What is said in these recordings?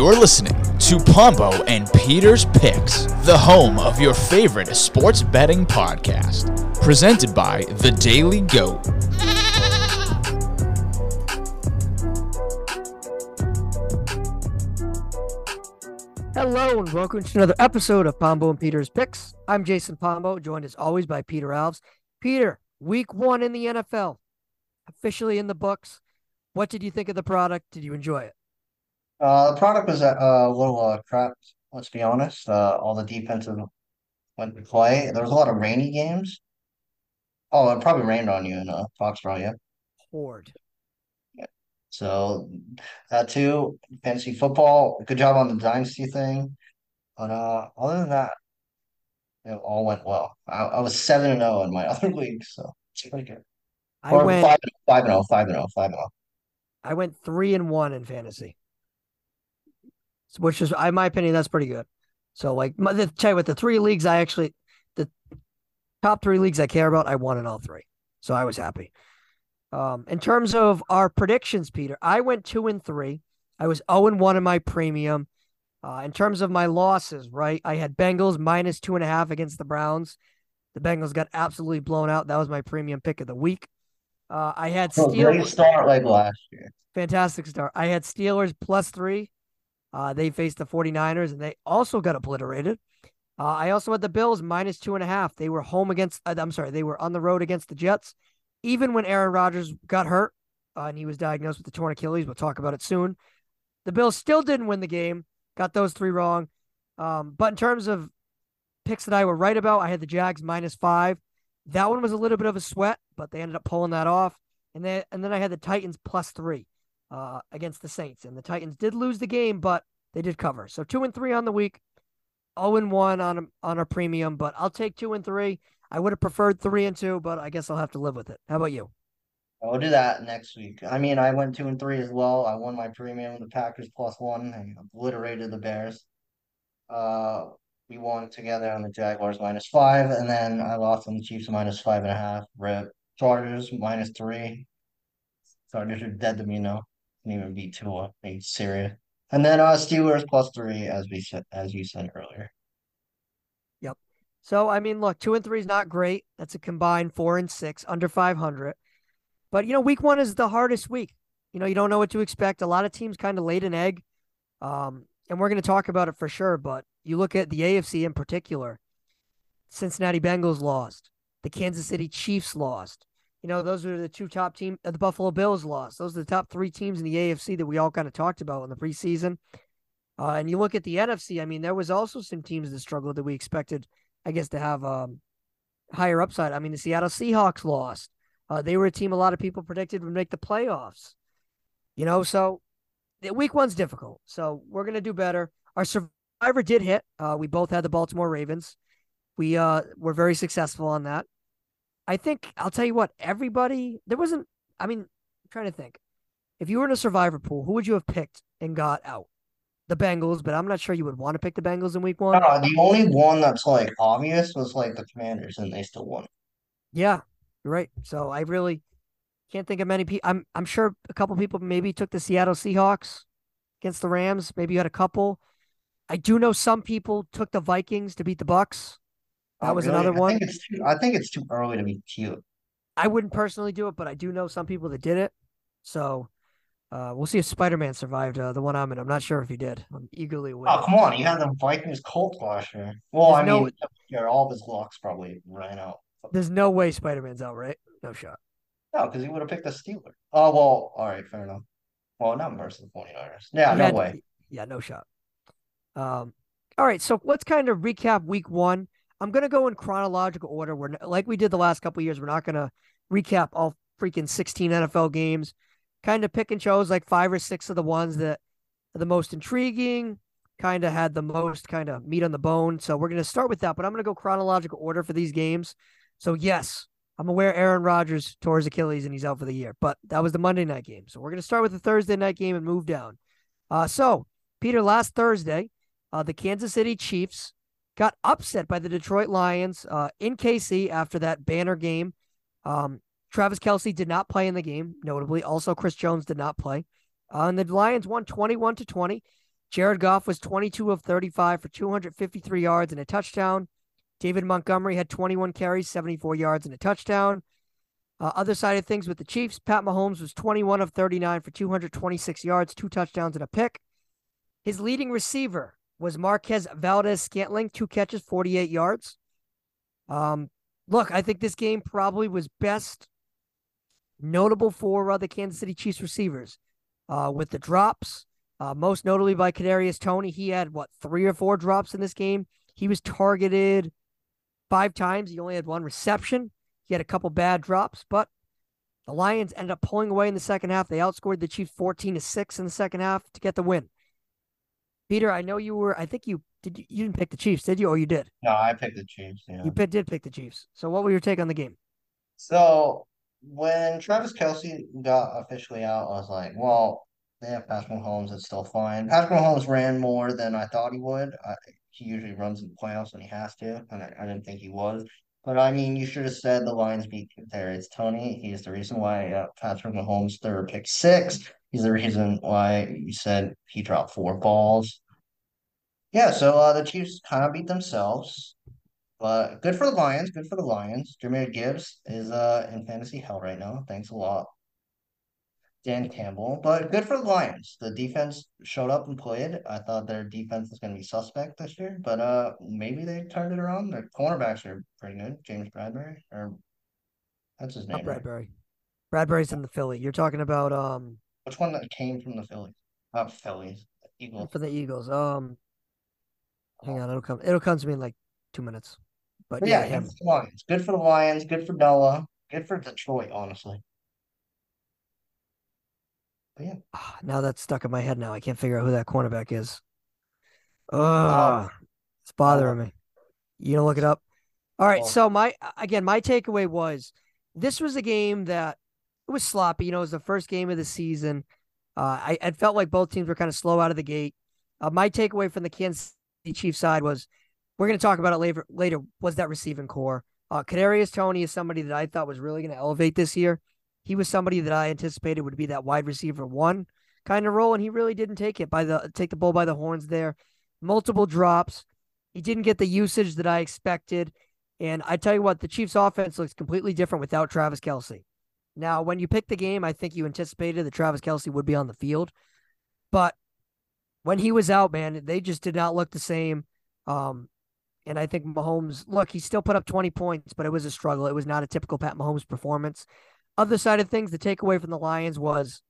You're listening to Pombo and Peter's Picks, the home of your favorite sports betting podcast. Presented by The Daily Goat. Hello and welcome to another episode of Pombo and Peter's Picks. I'm Jason Pombo, joined as always by Peter Alves. Peter, week one in the NFL, officially in the books. What did you think of the product? Did you enjoy it? Uh, the product was a, a little uh, crap. Let's be honest. Uh, all the defensive went to play. There was a lot of rainy games. Oh, it probably rained on you in uh, Foxborough, yeah. Horde. So that too. Fantasy football. Good job on the dynasty thing. But uh, other than that, it all went well. I, I was seven and zero in my other league, so it's pretty good. I Or went five and five and zero, five and zero, five and zero. I went three and one in fantasy. Which is in my opinion, that's pretty good. So like my, the tell you what, the three leagues I actually the top three leagues I care about, I won in all three. So I was happy. Um, in terms of our predictions, Peter, I went two and three. I was 0 and 1 in my premium. Uh, in terms of my losses, right? I had Bengals minus two and a half against the Browns. The Bengals got absolutely blown out. That was my premium pick of the week. Uh, I had great Steelers. start like last year. Fantastic start. I had Steelers plus three. Uh, they faced the 49ers and they also got obliterated. Uh, I also had the Bills minus two and a half. They were home against, uh, I'm sorry, they were on the road against the Jets. Even when Aaron Rodgers got hurt uh, and he was diagnosed with the torn Achilles, we'll talk about it soon. The Bills still didn't win the game, got those three wrong. Um, but in terms of picks that I were right about, I had the Jags minus five. That one was a little bit of a sweat, but they ended up pulling that off. And then, and then I had the Titans plus three uh, against the Saints. And the Titans did lose the game, but they did cover. So two and three on the week, 0 and one on on our premium. But I'll take two and three. I would have preferred three and two, but I guess I'll have to live with it. How about you? I'll do that next week. I mean, I went two and three as well. I won my premium, the Packers plus one, and obliterated the Bears. Uh, we won together on the Jaguars minus five, and then I lost on the Chiefs minus five and a half. Rip Chargers minus three. Chargers are dead to me now. Can even beat Tua. They serious. And then uh Steelers plus three, as we said, as you said earlier. Yep. So I mean, look, two and three is not great. That's a combined four and six, under five hundred. But you know, week one is the hardest week. You know, you don't know what to expect. A lot of teams kind of laid an egg. Um, and we're going to talk about it for sure. But you look at the AFC in particular. Cincinnati Bengals lost. The Kansas City Chiefs lost. You know, those are the two top team. Uh, the Buffalo Bills lost. Those are the top three teams in the AFC that we all kind of talked about in the preseason. Uh, and you look at the NFC. I mean, there was also some teams that struggled that we expected, I guess, to have um, higher upside. I mean, the Seattle Seahawks lost. Uh, they were a team a lot of people predicted would make the playoffs. You know, so the week one's difficult. So we're gonna do better. Our survivor did hit. Uh, we both had the Baltimore Ravens. We uh were very successful on that. I think I'll tell you what, everybody there wasn't I mean, I'm trying to think. If you were in a survivor pool, who would you have picked and got out? The Bengals, but I'm not sure you would want to pick the Bengals in week one. Uh, the only one that's like obvious was like the Commanders, and they still won. Yeah, you're right. So I really can't think of many people. I'm I'm sure a couple people maybe took the Seattle Seahawks against the Rams. Maybe you had a couple. I do know some people took the Vikings to beat the Bucks. That Oh, was really? another I one. think it's too. I think it's too early to be cute. I wouldn't personally do it, but I do know some people that did it. So uh, we'll see if Spider Man survived uh, the one I'm in. I'm not sure if he did. I'm eagerly Oh, waiting. come on! You had the Vikings Colts last year. Well, There's I no- mean, yeah, all of his locks probably ran out. There's no way Spider Man's out, right? No shot. No, because he would have picked the Steeler. Oh well, all right, fair enough. Well, not versus the 49ers. Yeah, He no had- way. Yeah, no shot. Um, all right, so let's kind of recap week one. I'm gonna go in chronological order. We're like we did the last couple years. We're not gonna recap all freaking 16 NFL games. Kind of pick and chose like five or six of the ones that are the most intriguing. Kind of had the most kind of meat on the bone. So we're gonna start with that. But I'm gonna go chronological order for these games. So yes, I'm aware Aaron Rodgers tore his Achilles and he's out for the year. But that was the Monday night game. So we're gonna start with the Thursday night game and move down. Uh, so Peter, last Thursday, uh, the Kansas City Chiefs got upset by the Detroit Lions uh, in KC after that banner game. Um, Travis Kelce did not play in the game, notably. Also, Chris Jones did not play. Uh, and the Lions won 21 to 20. Jared Goff was 22 of 35 for 253 yards and a touchdown. David Montgomery had 21 carries, 74 yards and a touchdown. Uh, other side of things with the Chiefs, Pat Mahomes was 21 of 39 for 226 yards, two touchdowns and a pick. His leading receiver was Marquez Valdes Scantling, two catches, 48 yards. Um, look, I think this game probably was best notable for uh, the Kansas City Chiefs receivers uh, with the drops, uh, most notably by Kadarius Toney. He had what three or four drops in this game. He was targeted five times. He only had one reception. He had a couple bad drops, but the Lions ended up pulling away in the second half. They outscored the Chiefs 14 to 6 in the second half to get the win. Peter, I know you were I think you did you, you didn't pick the Chiefs, did you? Or you did? No, I picked the Chiefs. Yeah. You did pick the Chiefs. So what were your take on the game? So when Travis Kelce got officially out, I was like, well, they have Patrick Mahomes, it's still fine. Patrick Mahomes ran more than I thought he would. I, he usually runs in the playoffs when he has to, and I, I didn't think he was. But I mean, you should have said the Lions beat there. It's Toney. He's the reason why uh, Patrick Mahomes third pick six. He's the reason why you said he dropped four balls. Yeah, so uh, the Chiefs kind of beat themselves, but good for the Lions. Good for the Lions. Jahmyr Gibbs is uh in fantasy hell right now. Thanks a lot. Dan Campbell, but good for the Lions. The defense showed up and played. I thought their defense was going to be suspect this year, but uh, maybe they turned it around. Their cornerbacks are pretty good. James Bradbury or that's his name. Not Bradberry. Right? Bradberry's in the Philly. You're talking about um. Which one that came from the Phillies? Not Phillies. Eagles. For the Eagles. Um. Hang on, it'll come. It'll come to me in like two minutes. But, but yeah, yeah good for the Lions. Good for the Lions. Good for Bella. Good for Detroit, honestly. yeah. Now that's stuck in my head. Now I can't figure out who that cornerback is. Oh, it's bothering me. You gonna look it up? All right. So my again, my takeaway was this was a game that it was sloppy. You know, it was the first game of the season. Uh, I, I felt like both teams were kind of slow out of the gate. Uh, my takeaway from the Kansas City Chiefs side was we're going to talk about it later. Later was that receiving corps. Uh, Kadarius Toney is somebody that I thought was really going to elevate this year. He was somebody that I anticipated would be that wide receiver one kind of role, and he really didn't take it by the take the bull by the horns there. Multiple drops. He didn't get the usage that I expected. And I tell you what, the Chiefs' offense looks completely different without Travis Kelce. Now, when you picked the game, I think you anticipated that Travis Kelce would be on the field. But when he was out, man, they just did not look the same. Um, and I think Mahomes, look, he still put up 20 points, but it was a struggle. It was not a typical Pat Mahomes performance. Other side of things, the takeaway from the Lions was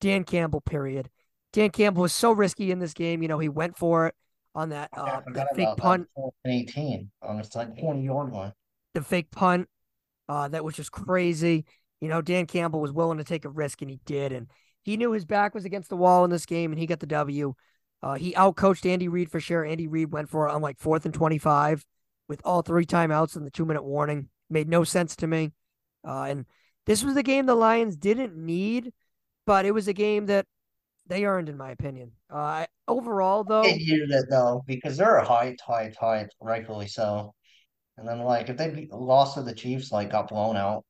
Dan Campbell, period. Dan Campbell was so risky in this game. You know, he went for it on that, uh, that fake punt. That 18 on the like 20 yard line. The fake punt, uh, that was just crazy. You know, Dan Campbell was willing to take a risk and he did. And he knew his back was against the wall in this game and he got the W. Uh, he outcoached Andy Reid for sure. Andy Reid went for it on like fourth and 25 with all three timeouts and the two minute warning. Made no sense to me. Uh, and this was the game the Lions didn't need, but it was a game that they earned, in my opinion. Uh, overall, though, they needed it though because they're a high, high, high, rightfully so. And then, like, if they lost to the Chiefs, like, got blown out,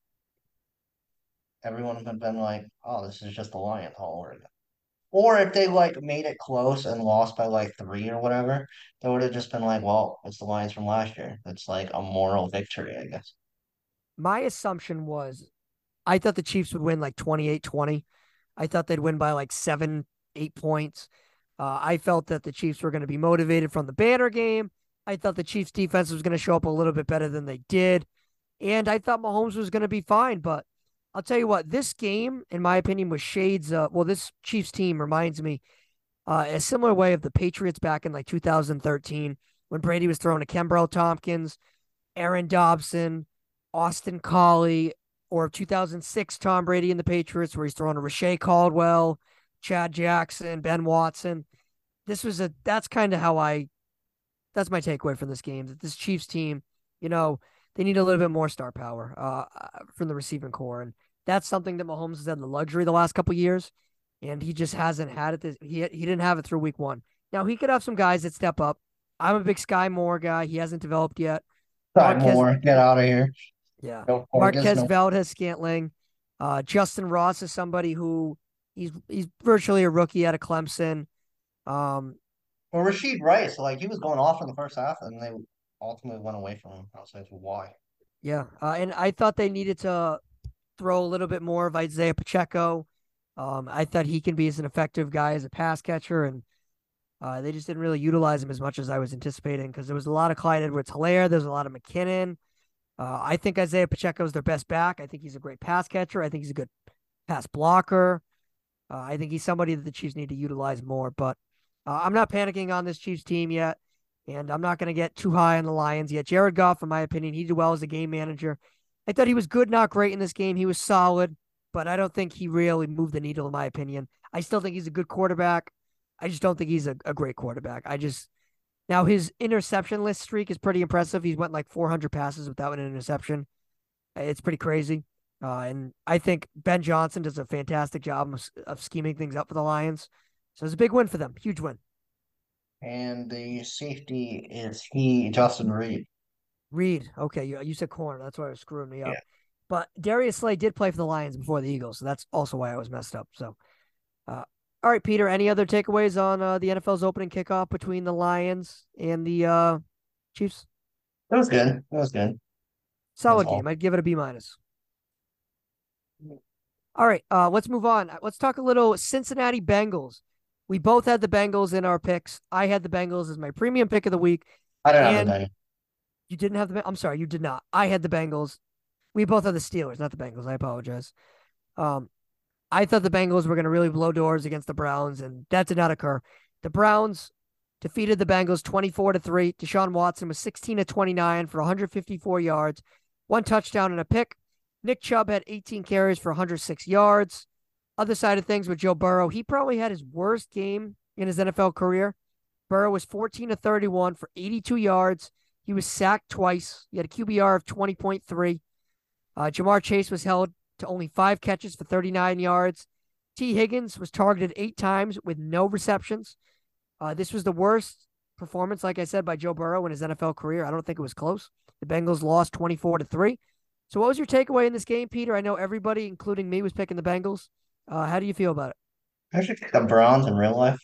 everyone would have been like, "Oh, this is just the Lions all over again." Or if they like made it close and lost by like three or whatever, they would have just been like, "Well, it's the Lions from last year." It's like a moral victory, I guess. My assumption was I thought the Chiefs would win like 28 20. I thought they'd win by like seven, eight points. Uh, I felt that the Chiefs were going to be motivated from the banner game. I thought the Chiefs defense was going to show up a little bit better than they did. And I thought Mahomes was going to be fine. But I'll tell you what, this game, in my opinion, was shades. Uh, well, this Chiefs team reminds me uh, a similar way of the Patriots back in like 2013 when Brady was throwing to Kenbrell Thompkins, Aaron Dobson, Austin Collie, or 2006 Tom Brady and the Patriots, where he's throwing to Reche Caldwell, Chad Jackson, Ben Watson. This was a that's kind of how I that's my takeaway from this game. That this Chiefs team, you know, they need a little bit more star power uh, from the receiving corps, and that's something that Mahomes has had the luxury the last couple years, and he just hasn't had it. This, he he didn't have it through week one. Now he could have some guys that step up. I'm a big Sky Moore guy. He hasn't developed yet. Sky Moore, get out of here. Yeah. No, Marquez no. Valdes Scantling. Uh, Justyn Ross is somebody who he's he's virtually a rookie out of Clemson. Um, Well, Rashee Rice, like he was going off in the first half, and they ultimately went away from him. I was like, why? Yeah, uh, and I thought they needed to throw a little bit more of Isaiah Pacheco. Um, I thought he can be as an effective guy as a pass catcher, and uh, they just didn't really utilize him as much as I was anticipating because there was a lot of Clyde Edwards Helaire, there's a lot of McKinnon. Uh, I think Isaiah Pacheco is their best back. I think he's a great pass catcher. I think he's a good pass blocker. Uh, I think he's somebody that the Chiefs need to utilize more. But uh, I'm not panicking on this Chiefs team yet, and I'm not going to get too high on the Lions yet. Jared Goff, in my opinion, he did well as a game manager. I thought he was good, not great in this game. He was solid, but I don't think he really moved the needle, in my opinion. I still think he's a good quarterback. I just don't think he's a, a great quarterback. I just now his interception list streak is pretty impressive. He's went like 400 passes without an interception. It's pretty crazy. Uh, and I think Ben Johnson does a fantastic job of, of scheming things up for the Lions. So it's a big win for them. Huge win. And the safety is he, Justin Reid. Reid. Okay. You, you said corner. That's why it was screwing me up. Yeah. But Darius Slay did play for the Lions before the Eagles. So that's also why I was messed up. So, uh, all right, Peter, any other takeaways on uh, the NFL's opening kickoff between the Lions and the uh, Chiefs? That was good. That was good. Solid game. I'd give it a B minus. All right, uh, let's move on. Let's talk a little Cincinnati Bengals. We both had the Bengals in our picks. I had the Bengals as my premium pick of the week. I don't have the Bengals. You didn't have the. I'm sorry, you did not. I had the Bengals. We both had the Steelers, not the Bengals. I apologize. Um, I thought the Bengals were going to really blow doors against the Browns, and that did not occur. The Browns defeated the Bengals 24 to 3. Deshaun Watson was 16 to 29 for 154 yards, one touchdown and a pick. Nick Chubb had 18 carries for 106 yards. Other side of things with Joe Burrow, he probably had his worst game in his NFL career. Burrow was 14 to 31 for 82 yards. He was sacked twice. He had a QBR of 20.3. Uh, Ja'Marr Chase was held to only five catches for 39 yards. Tee Higgins was targeted eight times with no receptions. Uh, this was the worst performance, like I said, by Joe Burrow in his NFL career. I don't think it was close. The Bengals lost 24 to 3. So, what was your takeaway in this game, Peter? I know everybody, including me, was picking the Bengals. Uh, how do you feel about it? I actually picked the Browns in real life.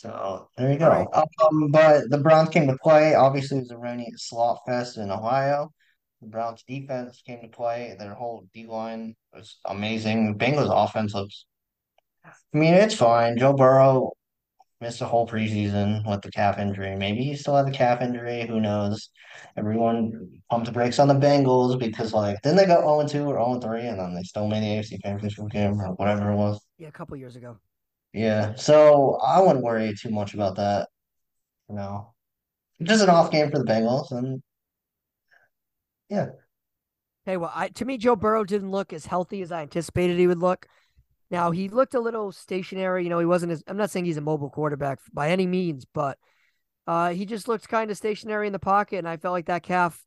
So there you go. Right. Um, but the Browns came to play. Obviously, it was a rainy slot fest in Ohio. The Browns defense came to play. Their whole D line was amazing. The Bengals offense looks. I mean, it's fine. Joe Burrow missed a whole preseason with the calf injury. Maybe he still had the calf injury. Who knows? Everyone pumped the brakes on the Bengals because, like, then they got 0 2 or 0 3, and then they still made the AFC Championship game or whatever it was. Yeah, a couple years ago. Yeah. So I wouldn't worry too much about that. You know, just an off game for the Bengals. And yeah. Hey, well, I, to me, Joe Burrow didn't look as healthy as I anticipated he would look. Now he looked a little stationary. You know, he wasn't as I'm not saying he's a mobile quarterback by any means, but uh, he just looked kind of stationary in the pocket, and I felt like that calf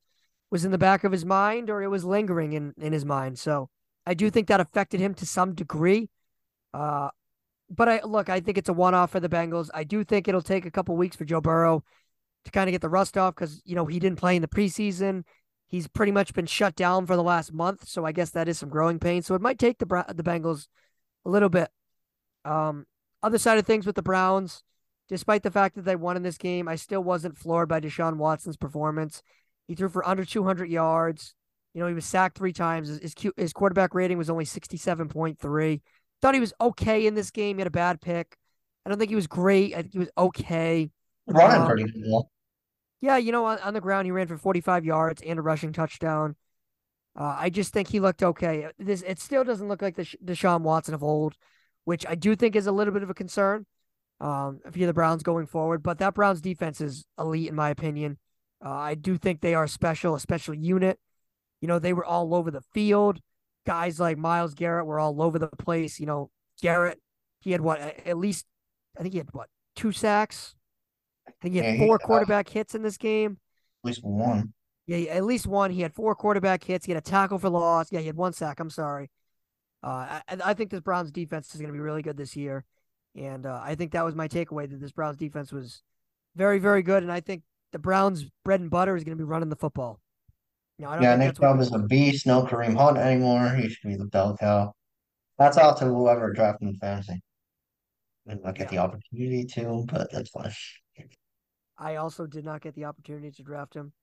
was in the back of his mind or it was lingering in in his mind. So I do think that affected him to some degree. Uh, but I look, I think it's a one off for the Bengals. I do think it'll take a couple weeks for Joe Burrow to kind of get the rust off because you know he didn't play in the preseason. He's pretty much been shut down for the last month, so I guess that is some growing pain. So it might take the the Bengals a little bit. Um, other side of things with the Browns, despite the fact that they won in this game, I still wasn't floored by Deshaun Watson's performance. He threw for under 200 yards. You know, he was sacked three times. His, his quarterback rating was only 67.3. Thought he was okay in this game. He had a bad pick. I don't think he was great. I think he was okay. Running um, pretty well. Yeah, you know, on, on, the ground, he ran for 45 yards and a rushing touchdown. Uh, I just think he looked okay. This it still doesn't look like the Deshaun Watson of old, which I do think is a little bit of a concern um, if you're the Browns going forward. But that Browns defense is elite in my opinion. Uh, I do think they are special, a special unit. You know, they were all over the field. Guys like Myles Garrett were all over the place. You know, Garrett, he had what at least, I think he had what two sacks. I think he had yeah, four he, quarterback uh, hits in this game. At least one. Yeah, at least one. He had four quarterback hits. He had a tackle for loss. Yeah, he had one sack. I'm sorry. Uh, I, I think this Browns defense is going to be really good this year, and uh, I think that was my takeaway that this Browns defense was very, very good, and I think the Browns' bread and butter is going to be running the football. No, yeah, Nick Chubb is a beast. No Kareem Hunt anymore. He should be the bell cow. That's out to whoever drafting fantasy. And I get yeah. the opportunity to, but that's fine. I also did not get the opportunity to draft him.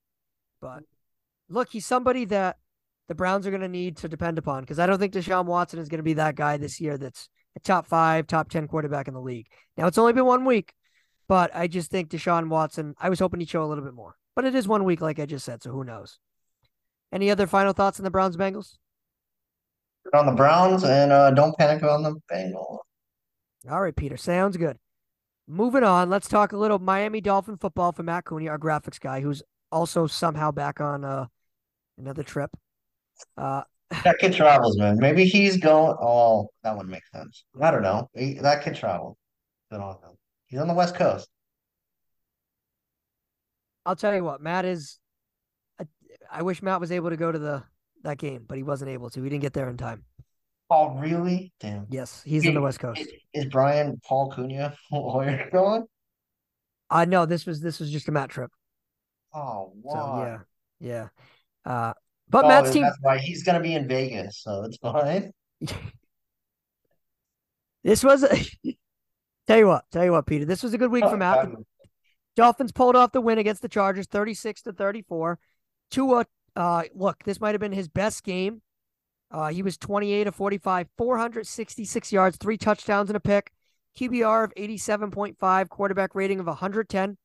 But look, he's somebody that the Browns are going to need to depend upon because I don't think Deshaun Watson is going to be that guy this year that's a top five, top 10 quarterback in the league. Now, it's only been one week, but I just think Deshaun Watson, I was hoping he'd show a little bit more. But it is one week, like I just said, so who knows? Any other final thoughts on the Browns Bengals? On the Browns and uh, don't panic on the Bengals. All right, Peter. Sounds good. Moving on, let's talk a little Miami Dolphin football for Matt Cooney, our graphics guy, who's also somehow back on uh, another trip. Uh, that kid travels, man. Maybe he's going. Oh, that would make sense. I don't know. He, that kid travels. He's on the West Coast. I'll tell you what, Matt is. I wish Matt was able to go to the that game, but he wasn't able to. He didn't get there in time. Oh, really? Damn. Yes, he's in the West Coast. Is, is Brian Paul Cunha Hoyer going? Uh no, this was this was just a Matt trip. Oh, wow. So, yeah, yeah. Uh, but oh, Matt's team. That's why he's gonna be in Vegas, so it's fine. this was. A... tell you what, tell you what, Peter. This was a good week oh, for Matt. Dolphins pulled off the win against the Chargers, thirty-six to thirty-four. Tua, uh, look, this might have been his best game. Uh, he was twenty-eight of forty-five, four hundred sixty-six yards, three touchdowns and a pick. QBR of 87.5, quarterback rating of 110.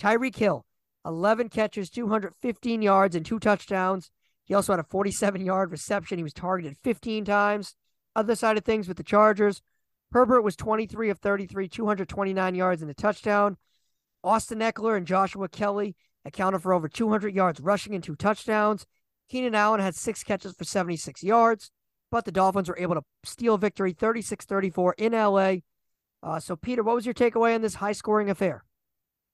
Tyreek Hill, 11 catches, 215 yards, and two touchdowns. He also had a 47 yard reception. He was targeted 15 times. Other side of things with the Chargers, Herbert was 23 of 33, 229 yards and a touchdown. Austin Ekeler and Joshua Kelley accounted for over 200 yards rushing and two touchdowns. Keenan Allen had six catches for 76 yards, but the Dolphins were able to steal victory 36 34 in LA. Uh, so, Peter, what was your takeaway on this high scoring affair?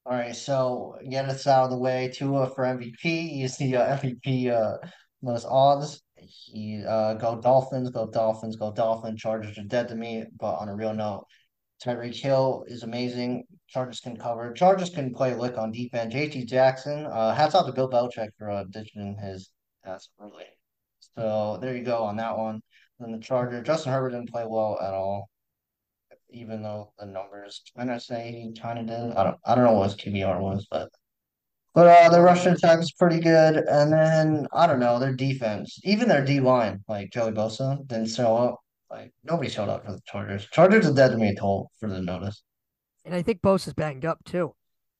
All right, so get us out of the way. Tua for MVP. He's the uh, MVP uh, most odds. He uh, go Dolphins, go Dolphins, go Dolphins. Chargers are dead to me. But on a real note, Tyreek Hill is amazing. Chargers can cover. Chargers can play lick on defense. JC Jackson. Uh, hats off to Bill Belichick for uh, ditching his ass early. So there you go on that one. Then the Charger. Justin Herbert didn't play well at all even though the numbers kind of say he kind of did. I don't I don't know what his QBR was, but but uh, the rushing attack is pretty good, and then I don't know their defense, even their D line, like Joey Bosa, didn't show up. Like nobody showed up for the Chargers. Chargers are dead to me toll for the notice. And I think Bosa's banged up too.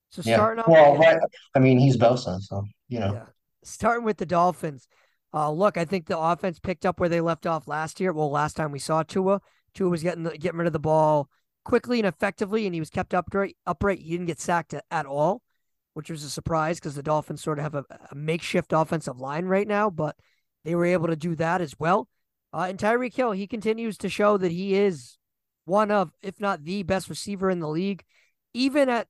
So yeah. starting off, well, right. I mean, he's Bosa, so you know. Yeah. Starting with the Dolphins, uh, look, I think the offense picked up where they left off last year. Well, last time we saw Tua, Tua was getting the, getting rid of the ball quickly and effectively, and he was kept upright. Upright, he didn't get sacked at all, which was a surprise because the Dolphins sort of have a, a, makeshift offensive line right now, but they were able to do that as well. Uh, and Tyreek Hill, he continues to show that he is one of, if not the best receiver in the league. Even at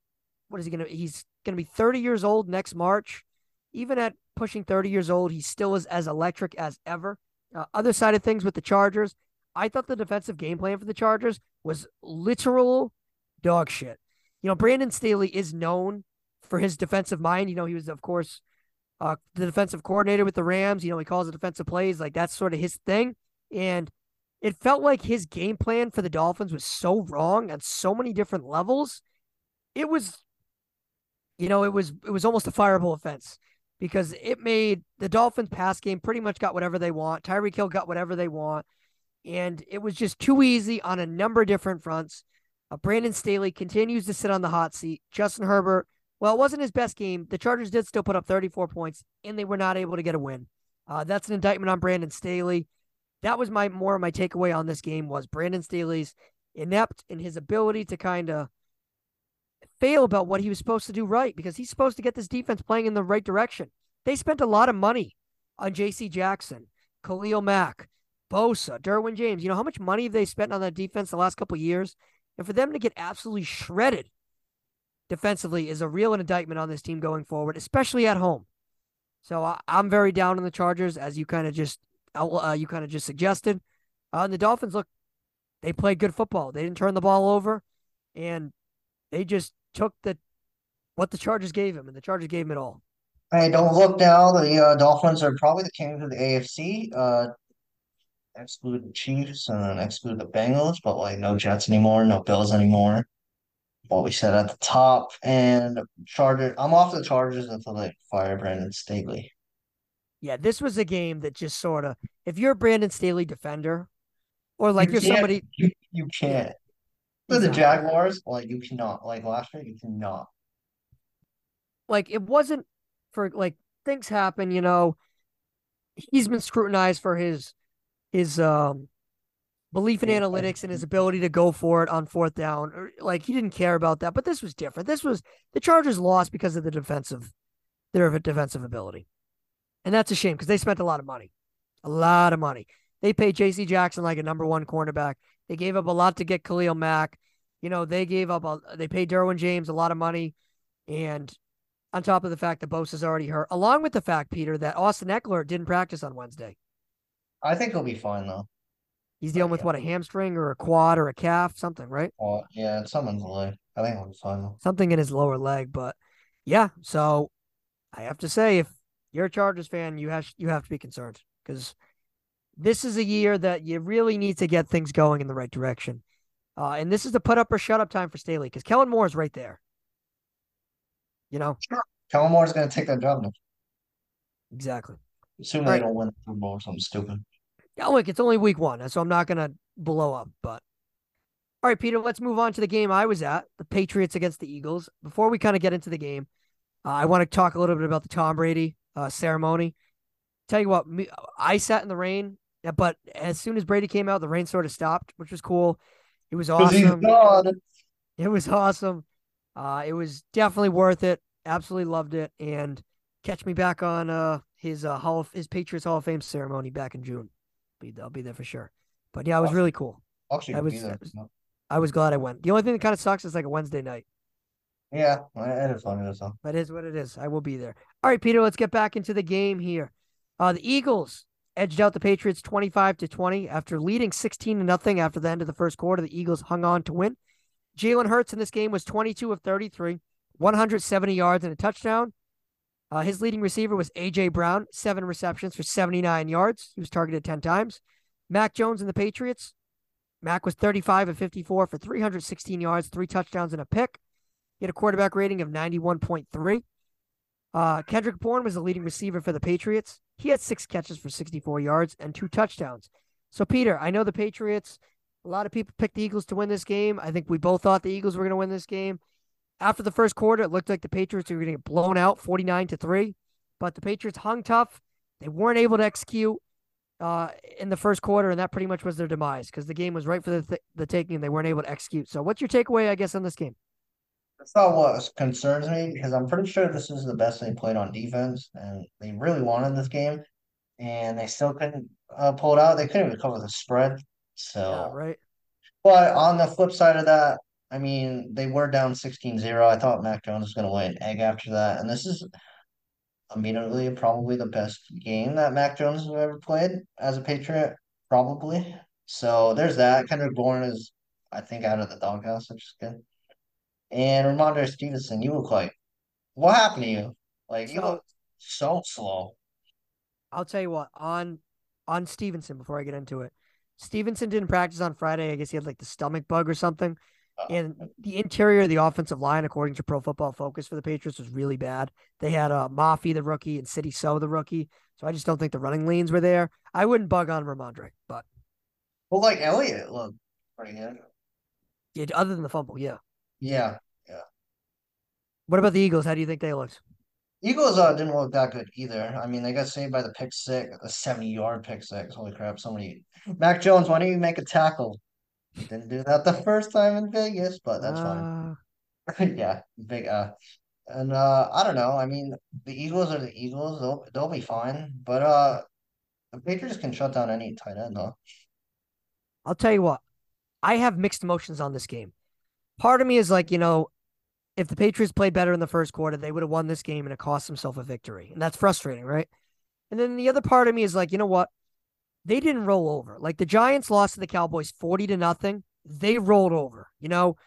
what is he gonna? He's gonna be 30 years old next March. Even at pushing 30 years old, he still is as electric as ever. Uh, other side of things with the Chargers, I thought the defensive game plan for the Chargers was literal dog shit. You know, Brandon Staley is known for his defensive mind. You know, he was, of course, uh, the defensive coordinator with the Rams. You know, he calls the defensive plays like that's sort of his thing. And it felt like his game plan for the Dolphins was so wrong on so many different levels. It was, you know, it was it was almost a fireable offense because it made the Dolphins pass game pretty much got whatever they want. Tyreek Hill got whatever they want and it was just too easy on a number of different fronts. Uh, Brandon Staley continues to sit on the hot seat. Justin Herbert, well, it wasn't his best game. The Chargers did still put up 34 points, and they were not able to get a win. Uh, that's an indictment on Brandon Staley. That was my more of my takeaway on this game was Brandon Staley's inept in his ability to kind of fail about what he was supposed to do right because he's supposed to get this defense playing in the right direction. They spent a lot of money on J.C. Jackson, Khalil Mack, Bosa, Derwin James. You know how much money have they spent on that defense the last couple years? And for them to get absolutely shredded defensively is a real indictment on this team going forward, especially at home. So I, am very down on the Chargers, as you kind of just uh, you kind of just suggested. Uh, and the Dolphins look, they played good football. They didn't turn the ball over, and they just took the what the Chargers gave him, and the Chargers gave him it all. Hey, don't look now. The uh, Dolphins are probably the kings of the AFC. Uh, exclude the Chiefs and exclude the Bengals, but like no Jets anymore, no Bills anymore. what we said at the top. And Chargers, I'm off the Chargers until they fire Brandon Staley. Yeah, this was a game that just sort of, if you're a Brandon Staley defender, or like You you're somebody, You, you can't. For the Jaguars, like you cannot. Like last year, you cannot. like it wasn't for like things happen, you know. He's been scrutinized for his his um belief in analytics and his ability to go for it on fourth down. Like he didn't care about that, but this was different. This was the Chargers lost because of the defensive their defensive ability. And that's a shame because they spent a lot of money. A lot of money. They paid JC Jackson like a number one cornerback. They gave up a lot to get Khalil Mack. You know, they gave up a they paid Derwin James a lot of money. And on top of the fact that Bosa's already hurt, along with the fact, Peter, that Austin Ekeler didn't practice on Wednesday. I think he'll be fine though. He's dealing with what, a hamstring or a quad or a calf, something, right? Well, yeah, someone's leg. I think he'll be fine though. Something in his lower leg. But yeah, so I have to say, if you're a Chargers fan, you have you have to be concerned because this is a year that you really need to get things going in the right direction. Uh, and this is the put up or shut up time for Staley because Kellen Moore is right there. You know, Kellen Moore is gonna take that job now. exactly. Assuming Right. they don't win the Super Bowl or something stupid. Yeah, look, it's only week one, so I'm not gonna blow up. But all right, Peter, let's move on to the game I was at, the Patriots against the Eagles. Before we kind of get into the game, uh, I want to talk a little bit about the Tom Brady uh, ceremony. Tell you what, me, I sat in the rain, but as soon as Brady came out, the rain sort of stopped, which was cool. It was awesome. It was awesome. Uh, it was definitely worth it. Absolutely loved it. And catch me back on uh his uh Hall of, his Patriots Hall of Fame ceremony back in June. Be I'll be there for sure. But yeah, it was really cool. Actually, I was-. I was- I was glad I went. The only thing that kind of sucks is like a Wednesday night, Yeah, it is funny though. but it is what it is. I will be there. All right, Peter, let's get back into the game here. Uh, the Eagles edged out the Patriots 25 to 20 after leading 16 to nothing after the end of the first quarter. The Eagles hung on to win. Jalen Hurts in this game was 22 of 33, 170 yards and a touchdown. Uh, his leading receiver was A.J. Brown, seven receptions for 79 yards. He was targeted 10 times. Mac Jones and the Patriots. Mac was 35 of 54 for 316 yards, three touchdowns, and a pick. He had a quarterback rating of 91.3. Uh, Kendrick Bourne was the leading receiver for the Patriots. He had six catches for 64 yards and two touchdowns. So, Peter, I know the Patriots, a lot of people picked the Eagles to win this game. I think we both thought the Eagles were going to win this game. After the first quarter, it looked like the Patriots were going to get blown out 49 to 3, but the Patriots hung tough. They weren't able to execute uh, in the first quarter, and that pretty much was their demise because the game was right for the, th- the taking and they weren't able to execute. So, what's your takeaway, I guess, on this game? That's not what concerns me because I'm pretty sure this is the best they played on defense, and they really wanted this game, and they still couldn't uh, pull it out. They couldn't even cover the spread. So, Yeah, right. but on the flip side of that, I mean, they were down 16-0. I thought Mac Jones was going to lay an egg after that, and this is immediately probably the best game that Mac Jones has ever played as a Patriot, probably. So there's that. Kendrick Bourne is, I think, out of the doghouse, which is good. And Rhamondre Stevenson, you look like what happened to you? Like you So- look so slow. I'll tell you what on on Stevenson before I get into it. Stevenson didn't practice on Friday. I guess he had like the stomach bug or something. Uh, And the interior of the offensive line, according to Pro Football Focus for the Patriots, was really bad. They had uh, Mafi, the rookie, and Sidy Sow, the rookie. So I just don't think the running lanes were there. I wouldn't bug on Ramondre, but well, like Elliott looked pretty good. yeah, other than the fumble, yeah. Yeah. Yeah. What about the Eagles? How do you think they looked? Eagles uh, didn't look that good either. I mean, they got saved by the pick six, the 70 yard pick six. Holy crap, somebody. Mac Jones, why don't you make a tackle? Didn't do that the first time in Vegas, but that's fine. Uh, yeah, big uh and uh I don't know. I mean, the Eagles are the Eagles. They'll they'll be fine. But uh the Patriots can shut down any tight end though. I'll tell you what, I have mixed emotions on this game. Part of me is like, you know, if the Patriots played better in the first quarter, they would have won this game and it cost themselves a victory. And that's frustrating, right? And then the other part of me is like, you know what? They didn't roll over. Like the Giants lost to the Cowboys 40 to nothing. They rolled over. You know,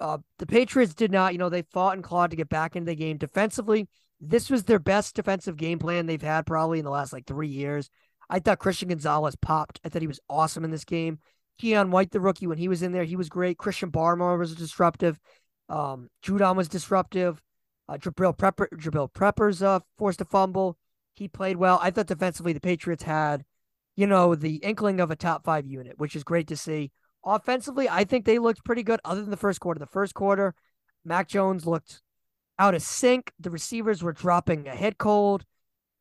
uh, the Patriots did not, you know, they fought and clawed to get back into the game. Defensively, this was their best defensive game plan they've had probably in the last like three years. I thought Christian Gonzalez popped. I thought he was awesome in this game. Keion White, the rookie, when he was in there, he was great. Christian Barmore was disruptive. Um, Judon was disruptive. Uh, Jabril Prepper, Jabril Peppers uh, forced a fumble. He played well. I thought defensively the Patriots had, you know, the inkling of a top five unit, which is great to see. Offensively, I think they looked pretty good other than the first quarter. The first quarter, Mac Jones looked out of sync. The receivers were dropping a head cold.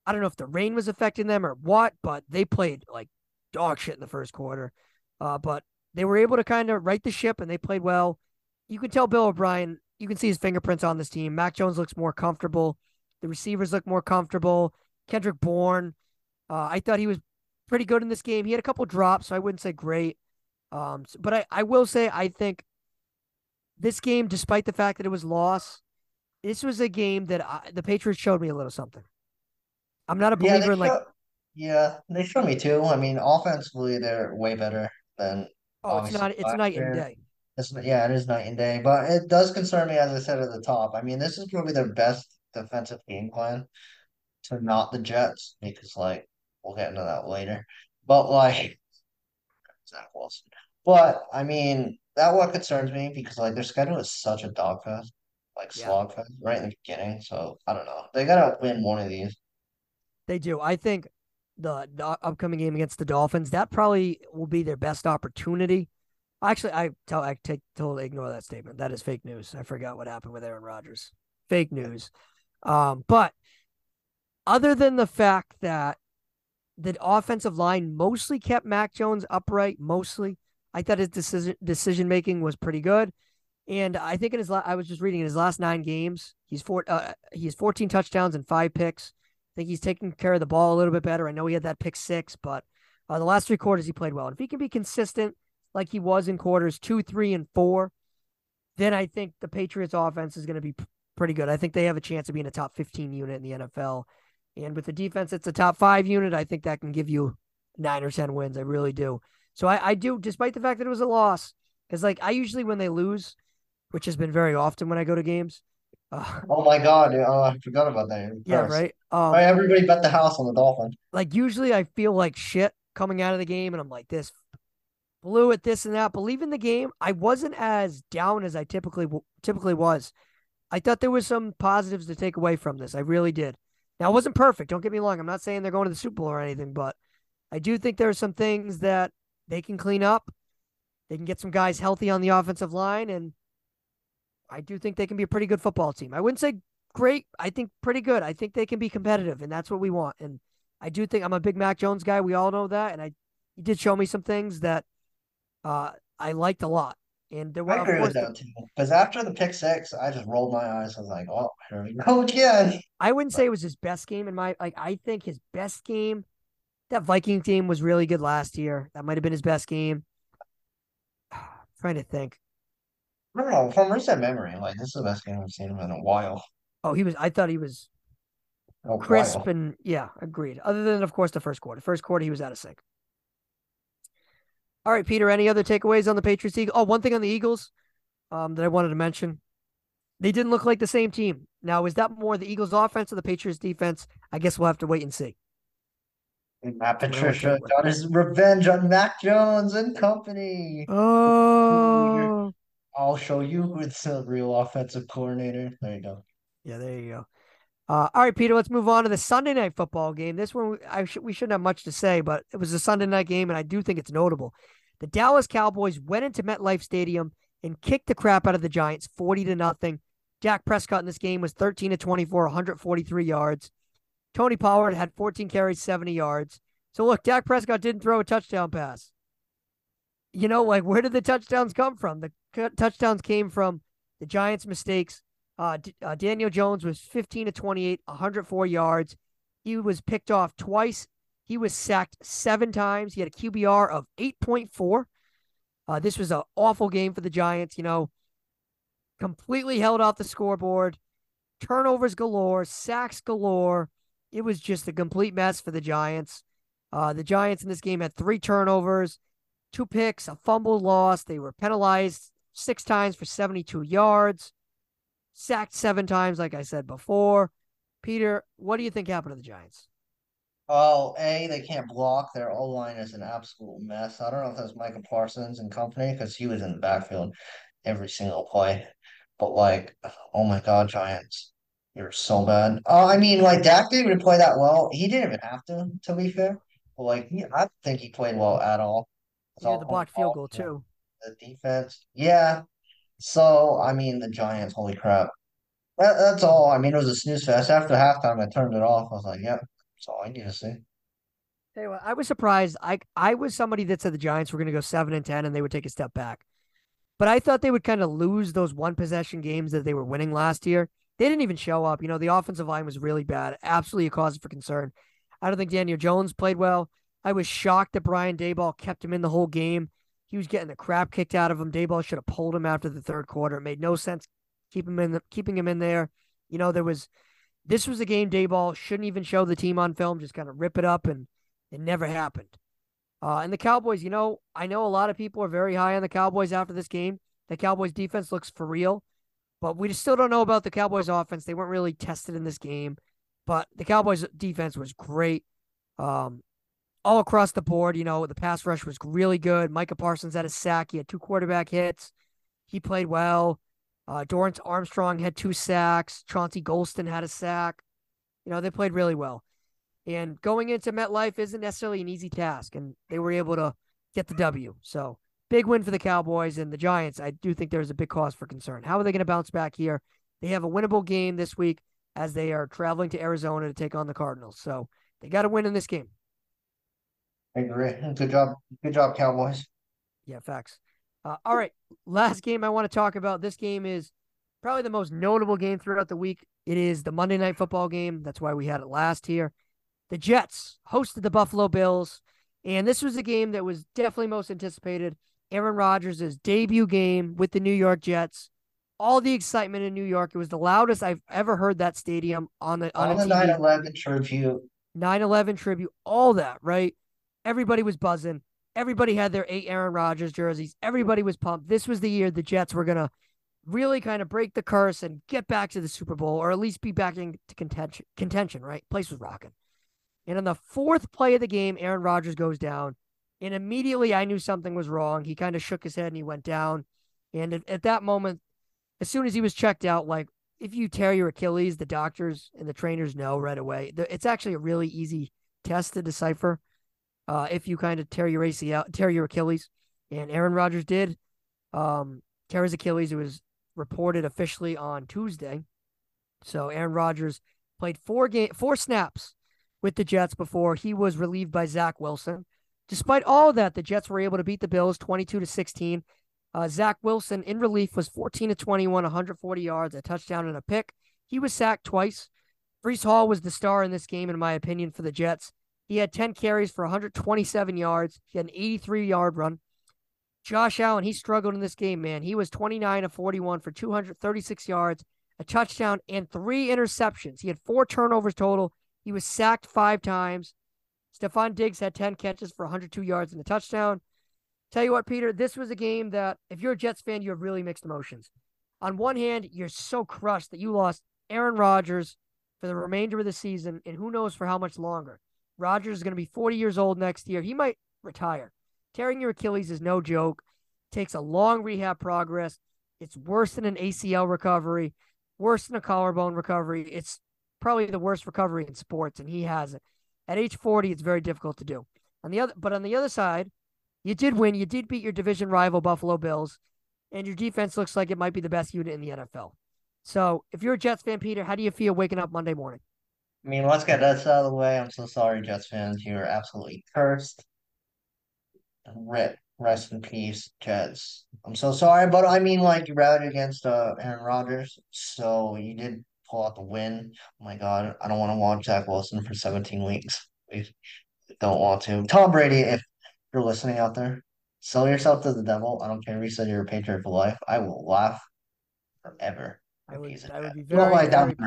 I don't know if the rain was affecting them or what, but they played like dog shit in the first quarter. Uh, but they were able to kind of right the ship and they played well. You can tell Bill O'Brien, you can see his fingerprints on this team. Mac Jones looks more comfortable. The receivers look more comfortable. Kendrick Bourne, uh, I thought he was pretty good in this game. He had a couple drops, so I wouldn't say great. Um, but I, I will say I think this game, despite the fact that it was lost, this was a game that I, the Patriots showed me a little something. I'm not a believer Yeah, in they like, yeah, they showed me too. I mean, offensively, they're way better than oh, it's not, it's night and day. It's, yeah, it is night and day, but it does concern me, as I said at the top. I mean, this is probably their best defensive game plan to not the Jets because, like, we'll get into that later. But like Zach Wilson, but I mean, that what concerns me because like their schedule is such a dogfest, like Yeah, slogfest right in the beginning. So I don't know. They gotta win one of these. they do. I think the, the upcoming game against the Dolphins, that probably will be their best opportunity. Actually, I tell I take totally ignore that statement. That is fake news. I forgot what happened with Aaron Rodgers. Fake news. Um, but other than the fact that the offensive line mostly kept Mac Jones upright, mostly, I thought his decision decision making was pretty good. And I think in his la- I was just reading in his last nine games, he's four uh, he has 14 touchdowns and five picks. I think he's taking care of the ball a little bit better. I know he had that pick six, but uh, the last three quarters he played well. And if he can be consistent like he was in quarters two, three, and four, then I think the Patriots offense is going to be p- pretty good. I think they have a chance of being a top 15 unit in the NFL. And with the defense, it's a top five unit. I think that can give you nine or 10 wins. I really do. So I, I do, despite the fact that it was a loss, because like I usually, when they lose, which has been very often when I go to games, uh, Oh my God! Oh, I forgot about that. Yeah, right. Um, right, everybody bet the house on the Dolphins. like usually I feel like shit coming out of the game, and I'm like this blew it, this and that. But leaving the game, I wasn't as down as I typically typically was. I thought there was some positives to take away from this. I really did. Now it wasn't perfect. Don't get me wrong. I'm not saying they're going to the Super Bowl or anything, but I do think there are some things that they can clean up. They can get some guys healthy on the offensive line, and I do think they can be a pretty good football team. I wouldn't say great. I think pretty good. I think they can be competitive, and that's what we want. And I do think I'm a big Mac Jones guy. We all know that, and I he did show me some things that uh, I liked a lot. And there were, I agree with that too. Because after the pick six, I just rolled my eyes. I was like, "Oh, here we go again." I wouldn't say it was his best game in my like. I think his best game, that Viking team was really good last year. That might have been his best game. trying to think. I don't know. From recent memory, like this is the best game I've seen him in a while. Oh, he was. I thought he was crisp while. and yeah, agreed. Other than of course the first quarter. First quarter he was out of sync. All right, Peter. Any other takeaways on the Patriots? Eagle? Oh, one thing on the Eagles, um, that I wanted to mention. They didn't look like the same team. Now, is that more the Eagles' offense or the Patriots' defense? I guess we'll have to wait and see. And Matt I don't know what Patricia got his revenge on Mac Jones and company. Oh, I'll show you who's the real offensive coordinator. There you go. yeah. There you go. Uh, all right, Peter. Let's move on to the Sunday night football game. This one, I should we shouldn't have much to say, but it was a Sunday night game, and I do think it's notable. The Dallas Cowboys went into MetLife Stadium and kicked the crap out of the Giants, forty to nothing. Dak Prescott in this game was thirteen to twenty-four, one hundred forty-three yards. Tony Pollard had fourteen carries, seventy yards. So look, Dak Prescott didn't throw a touchdown pass. You know, like where did the touchdowns come from? The touchdowns came from the Giants' mistakes. Uh, D- uh, Daniel Jones was 15 to 28, 104 yards. He was picked off twice. He was sacked seven times. He had a QBR of 8.4. Uh, this was an awful game for the Giants. You know, completely held off the scoreboard. Turnovers galore, sacks galore. It was just a complete mess for the Giants. Uh, the Giants in this game had three turnovers, two picks, a fumble loss. They were penalized six times for 72 yards, sacked seven times, like I said before. Peter, what do you think happened to the Giants? Well, A, they can't block. Their O line is an absolute mess. I don't know if that's Micah Parsons and company because he was in the backfield every single play. But like, oh my God, Giants, you're so bad. Uh, I mean, like Dak didn't even play that well. He didn't even have to, to be fair. But like, I think he played well at all. You the blocked field goal too. the defense. Yeah. So I mean, the Giants, holy crap. That, that's all. I mean, it was a snooze fest. After halftime, I turned it off. I was like, yep, that's all I need to see. Tell you what, I was surprised. I I was somebody that said the Giants were going to go seven and ten and they would take a step back, but I thought they would kind of lose those one possession games that they were winning last year. They didn't even show up. You know, the offensive line was really bad. Absolutely a cause for concern. I don't think Daniel Jones played well. I was shocked that Brian Daboll kept him in the whole game. He was getting the crap kicked out of him. Daboll should have pulled him after the third quarter. It made no sense keep him in the, keeping him in there. You know, there was this was a game Daboll shouldn't even show the team on film, just kind of rip it up and it never happened. Uh, and the Cowboys, you know, I know a lot of people are very high on the Cowboys after this game. The Cowboys defense looks for real, but we just still don't know about the Cowboys offense. They weren't really tested in this game, but the Cowboys defense was great. Um, all across the board, you know, the pass rush was really good. Micah Parsons had a sack. He had two quarterback hits. He played well. Uh, Dorance Armstrong had two sacks. Chauncey Golston had a sack. You know, they played really well. And going into MetLife isn't necessarily an easy task, and they were able to get the W. So big win for the Cowboys and the Giants. I do think there's a big cause for concern. How are they going to bounce back here? They have a winnable game this week as they are traveling to Arizona to take on the Cardinals. So they got to win in this game. I agree. Good job. Good job, Cowboys. Yeah, facts. Uh, all right. Last game I want to talk about. This game is probably the most notable game throughout the week. It is the Monday night football game. That's why we had it last here. The Jets hosted the Buffalo Bills, and this was a game that was definitely most anticipated. Aaron Rodgers' debut game with the New York Jets. All the excitement in New York. It was the loudest I've ever heard that stadium on the on, On the TV. 9/11 tribute. 9/11 tribute, all that, right? Everybody was buzzing. Everybody had their eight Aaron Rodgers jerseys. Everybody was pumped. This was the year the Jets were gonna really kind of break the curse and get back to the Super Bowl, or at least be back into contention. Contention, right? Place was rocking. And on the fourth play of the game, Aaron Rodgers goes down, and immediately I knew something was wrong. He kind of shook his head and he went down. And at, at that moment, as soon as he was checked out, like if you tear your Achilles, the doctors and the trainers know right away. It's actually a really easy test to decipher. Uh, if you kind of tear your ACL, tear your Achilles, and Aaron Rodgers did um, tear his Achilles. It was reported officially on Tuesday. So Aaron Rodgers played four game, four snaps with the Jets before he was relieved by Zach Wilson. Despite all that, the Jets were able to beat the Bills 22 to 16. Uh, Zach Wilson in relief was 14 to 21, 140 yards, a touchdown and a pick. He was sacked twice. Breece Hall was the star in this game, in my opinion, for the Jets. He had 10 carries for 127 yards. He had an 83 yard run. Josh Allen, he struggled in this game, man. He was 29 of 41 for 236 yards, a touchdown, and three interceptions. He had four turnovers total. He was sacked five times. Stefon Diggs had 10 catches for 102 yards and a touchdown. Tell you what, Peter, this was a game that, if you're a Jets fan, you have really mixed emotions. On one hand, you're so crushed that you lost Aaron Rodgers for the remainder of the season, and who knows for how much longer. Rodgers is going to be 40 years old next year. He might retire. Tearing your Achilles is no joke. Takes a long rehab progress. It's worse than an ACL recovery, worse than a collarbone recovery. It's probably the worst recovery in sports, and he has it. At age 40, it's very difficult to do. On the other, but on the other side, you did win. You did beat your division rival Buffalo Bills, and your defense looks like it might be the best unit in the NFL. So, if you're a Jets fan, Peter, how do you feel waking up Monday morning? I mean, let's get this out of the way. I'm so sorry, Jets fans. You're absolutely cursed. Rip. Rest in peace, Jets. I'm so sorry, but I mean, like, you rallied against uh, Aaron Rodgers, so you did pull out the win. Oh my God, I don't want to watch Zach Wilson for 17 weeks. I don't want to. Tom Brady, if you're listening out there, sell yourself to the devil. I don't care if you said you're a patriot for life. I will laugh forever. I would, I would be very, very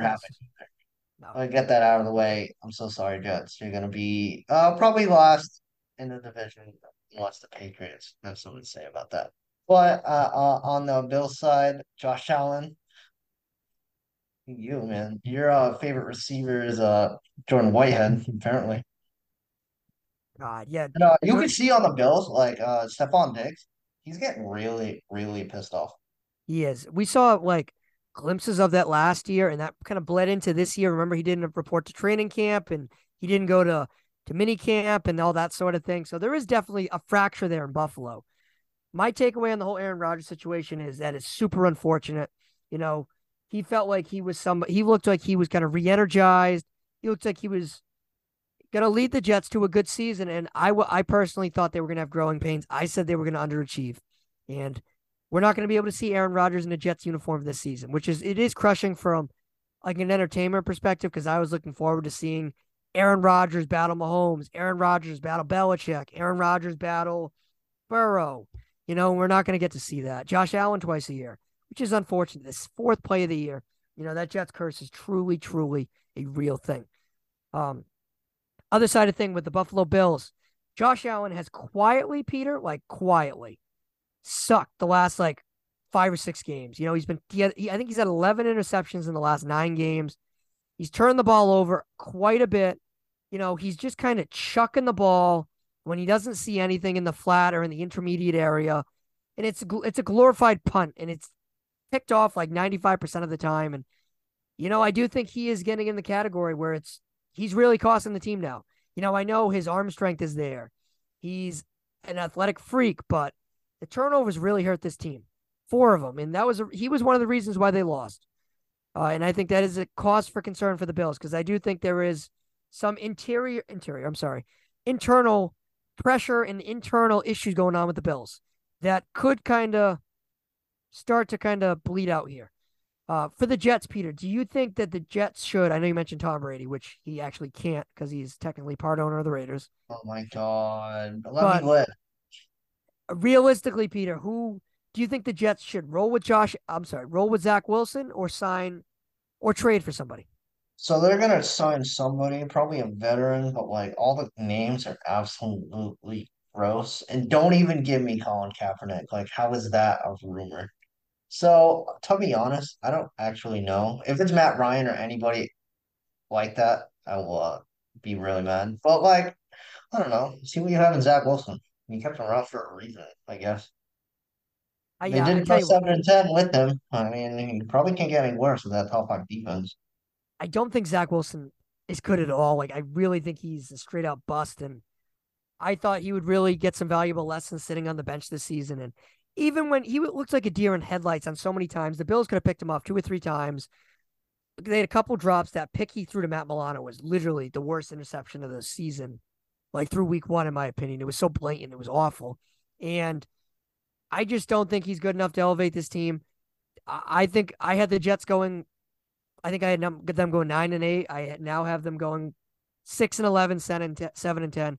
I get that out of the way. I'm so sorry, Jets. You're gonna be uh probably lost in the division unless the Patriots have something to say about that. But uh, uh on the Bills side, Josh Allen, you man, your uh favorite receiver is uh Jordan Whitehead, apparently. God, yeah. And, uh, you can see on the Bills, like uh Stefon Diggs, he's getting really, really pissed off. He is. We saw like glimpses of that last year, and that kind of bled into this year. Remember, he didn't report to training camp, and he didn't go to to mini camp and all that sort of thing. So there is definitely a fracture there in Buffalo. My takeaway on the whole Aaron Rodgers situation is that it's super unfortunate. You know, he felt like he was some. He looked like he was kind of re-energized. He looked like he was going to lead the Jets to a good season, and I, w- I personally thought they were going to have growing pains. I said they were going to underachieve, and we're not going to be able to see Aaron Rodgers in a Jets uniform this season, which is it is crushing from like an entertainment perspective because I was looking forward to seeing Aaron Rodgers battle Mahomes, Aaron Rodgers battle Belichick, Aaron Rodgers battle Burrow. You know, we're not going to get to see that. Josh Allen twice a year, which is unfortunate. This fourth play of the year, you know, that Jets curse is truly, truly a real thing. Um, other side of thing with the Buffalo Bills, Josh Allen has quietly, Peter, like quietly, sucked the last like five or six games. You know, he's been, he, had, he I think he's had 11 interceptions in the last nine games. He's turned the ball over quite a bit. You know, he's just kind of chucking the ball when he doesn't see anything in the flat or in the intermediate area. And it's, it's a glorified punt and it's picked off like 95% of the time. And, you know, I do think he is getting in the category where it's, he's really costing the team now. You know, I know his arm strength is there. He's an athletic freak, but the turnovers really hurt this team. Four of them, and that was a, he was one of the reasons why they lost. Uh, and I think that is a cause for concern for the Bills because I do think there is some interior interior. I'm sorry, internal pressure and internal issues going on with the Bills that could kind of start to kind of bleed out here. Uh, for the Jets, Peter, do you think that the Jets should? I know you mentioned Tom Brady, which he actually can't because he's technically part owner of the Raiders. Oh my God! Let but, me live realistically, Peter, who do you think the Jets should roll with Josh? I'm sorry, roll with Zach Wilson or sign or trade for somebody? So they're gonna sign somebody, probably a veteran, but like all the names are absolutely gross. And don't even give me Colin Kaepernick. Like, how is that a rumor? So to be honest, I don't actually know. If it's Matt Ryan or anybody like that, I will uh, be really mad. But like, I don't know. See what you have in Zach Wilson. He kept him around for a reason, I guess. Uh, they yeah, did go seven and ten with him. I mean, he probably can't get any worse with that top five defense. I don't think Zach Wilson is good at all. Like, I really think he's a straight out bust. And I thought he would really get some valuable lessons sitting on the bench this season. And even when he looked like a deer in headlights on so many times, the Bills could have picked him off two or three times. They had a couple drops. That pick he threw to Matt Milano was literally the worst interception of the season like through week one, in my opinion. It was so blatant. It was awful. And I just don't think he's good enough to elevate this team. I think I had the Jets going. I think I had them going nine and eight. I now have them going six and 11, seven and, seven and 10.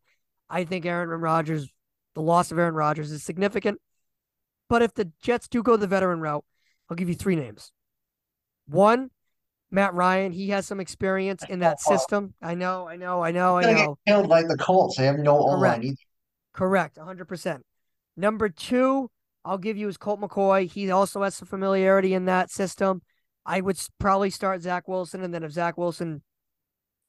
I think Aaron Rodgers, the loss of Aaron Rodgers is significant. But if the Jets do go the veteran route, I'll give you three names. One, Matt Ryan, he has some experience in that system. I know, I know, I know, I know. Killed like the Colts. They have no Correct. line Correct, 100%. Number two, I'll give you is Colt McCoy. He also has some familiarity in that system. I would probably start Zach Wilson, and then if Zach Wilson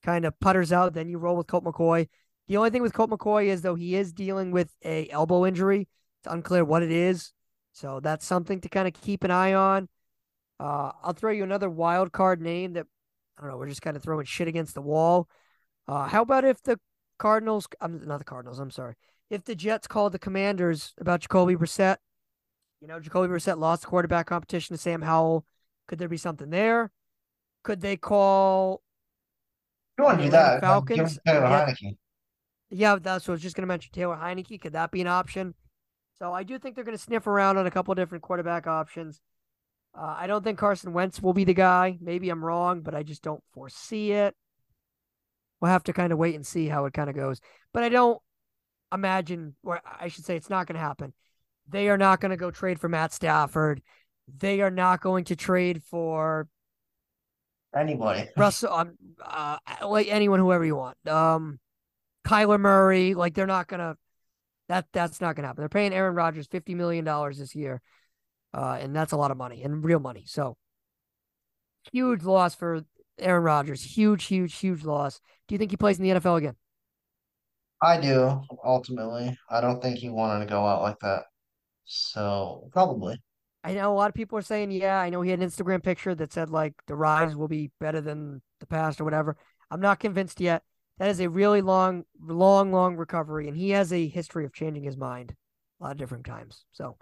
kind of putters out, then you roll with Colt McCoy. The only thing with Colt McCoy is though he is dealing with a elbow injury. It's unclear what it is, so that's something to kind of keep an eye on. Uh, I'll throw you another wild card name that I don't know. We're just kind of throwing shit against the wall. Uh, how about if the Cardinals? I'm not the Cardinals. I'm sorry. If the Jets called the Commanders about Jacoby Brissett, you know, Jacoby Brissett lost the quarterback competition to Sam Howell. Could there be something there? Could they call? You want to do that? Falcons. Yeah, yeah, that's what I was just going to mention. Taylor Heinicke. Could that be an option? So I do think they're going to sniff around on a couple different quarterback options. Uh, I don't think Carson Wentz will be the guy. Maybe I'm wrong, but I just don't foresee it. We'll have to kind of wait and see how it kind of goes. But I don't imagine, or I should say, it's not going to happen. They are not going to go trade for Matt Stafford. They are not going to trade for anybody. Russell, um, uh, like anyone, whoever you want. Um, Kyler Murray, like they're not gonna. That that's not gonna happen. They're paying Aaron Rodgers fifty million dollars this year. Uh, and that's a lot of money and real money. So huge loss for Aaron Rodgers. Huge, huge, huge loss. Do you think he plays in the NFL again? I do, ultimately. I don't think he wanted to go out like that. So probably. I know a lot of people are saying, yeah, I know he had an Instagram picture that said like the rise will be better than the past or whatever. I'm not convinced yet. That is a really long, long, long recovery, and he has a history of changing his mind a lot of different times. So,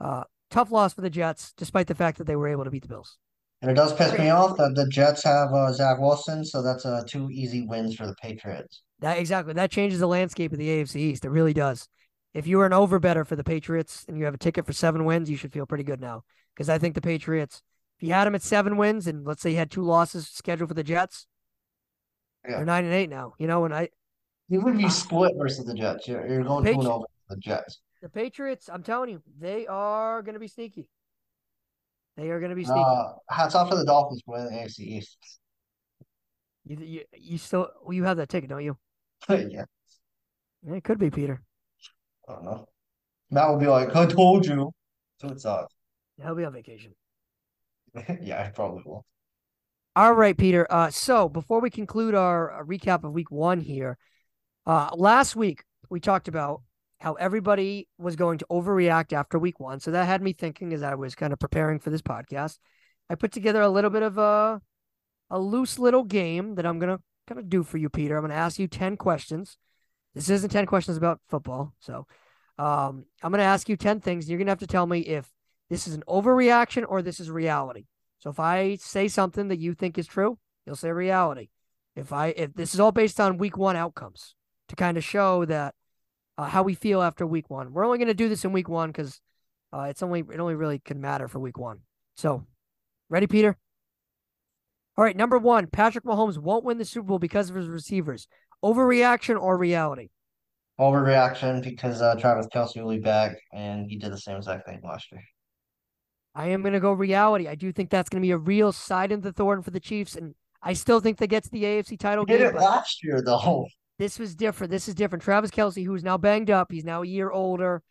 uh, tough loss for the Jets, despite the fact that they were able to beat the Bills. And it does piss me off that the Jets have uh, Zach Wilson, so that's uh, two easy wins for the Patriots. That exactly that changes the landscape of the AFC East. It really does. If you were an over better for the Patriots and you have a ticket for seven wins, you should feel pretty good now. Because I think the Patriots, if you had them at seven wins and let's say you had two losses scheduled for the Jets, yeah. they're nine and eight now. You know, and I you would be split versus the Jets. You're, you're going Patri- two and over the Jets. The Patriots, I'm telling you, they are going to be sneaky. They are going to be sneaky. Uh, hats off to the Dolphins for the AFC East. You, you, you still, you have that ticket, don't you? yeah. It could be Peter. I don't know. Matt will be like, I told you. So it's off. He'll be on vacation. yeah, I probably will. All right, Peter. Uh, so before we conclude our uh, recap of week one here, uh, last week we talked about how everybody was going to overreact after week one. So that had me thinking as I was kind of preparing for this podcast. I put together a little bit of a a loose little game that I'm gonna kind of do for you, Peter. I'm gonna ask you 10 questions. This isn't 10 questions about football. So um, I'm gonna ask you 10 things. And You're gonna have to tell me if this is an overreaction or this is reality. So if I say something that you think is true, you'll say reality. If I if this is all based on week one outcomes to kind of show that uh, how we feel after week one. We're only going to do this in week one because uh, it's only it only really can matter for week one. So, ready, Peter? All right, number one, Patrick Mahomes won't win the Super Bowl because of his receivers. Overreaction or reality? Overreaction because uh, Travis Kelce will be back, and he did the same exact thing last year. I am going to go reality. I do think that's going to be a real side in the thorn for the Chiefs, and I still think they get to the AFC title he game. Did it last year though? This was different. This is different. Travis Kelce, who's now banged up, he's now a year older.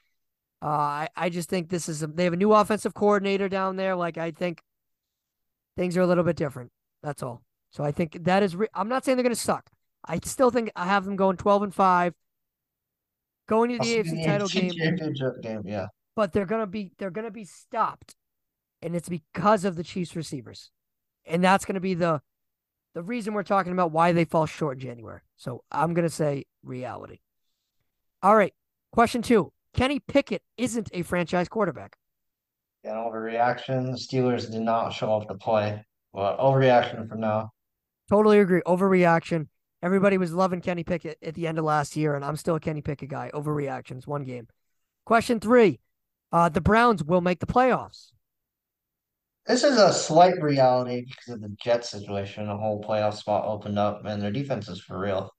Uh, I, I just think this is a, they have a new offensive coordinator down there. Like I think things are a little bit different. That's all. So I think that is. Re- I'm not saying they're going to suck. I still think I have them going 12 and five, going to the AFC title game. Championship game, yeah. But they're gonna be they're gonna be stopped, and it's because of the Chiefs receivers, and that's gonna be the the reason we're talking about why they fall short in January. So I'm going to say reality. All right. Question two Kenny Pickett isn't a franchise quarterback. Yeah, overreaction. The Steelers did not show up to play. Well, overreaction from now. Totally agree. Overreaction. Everybody was loving Kenny Pickett at the end of last year, and I'm still a Kenny Pickett guy. Overreactions, one game. Question three uh, The Browns will make the playoffs. This is a slight reality because of the Jet situation. A whole playoff spot opened up, and their defense is for real.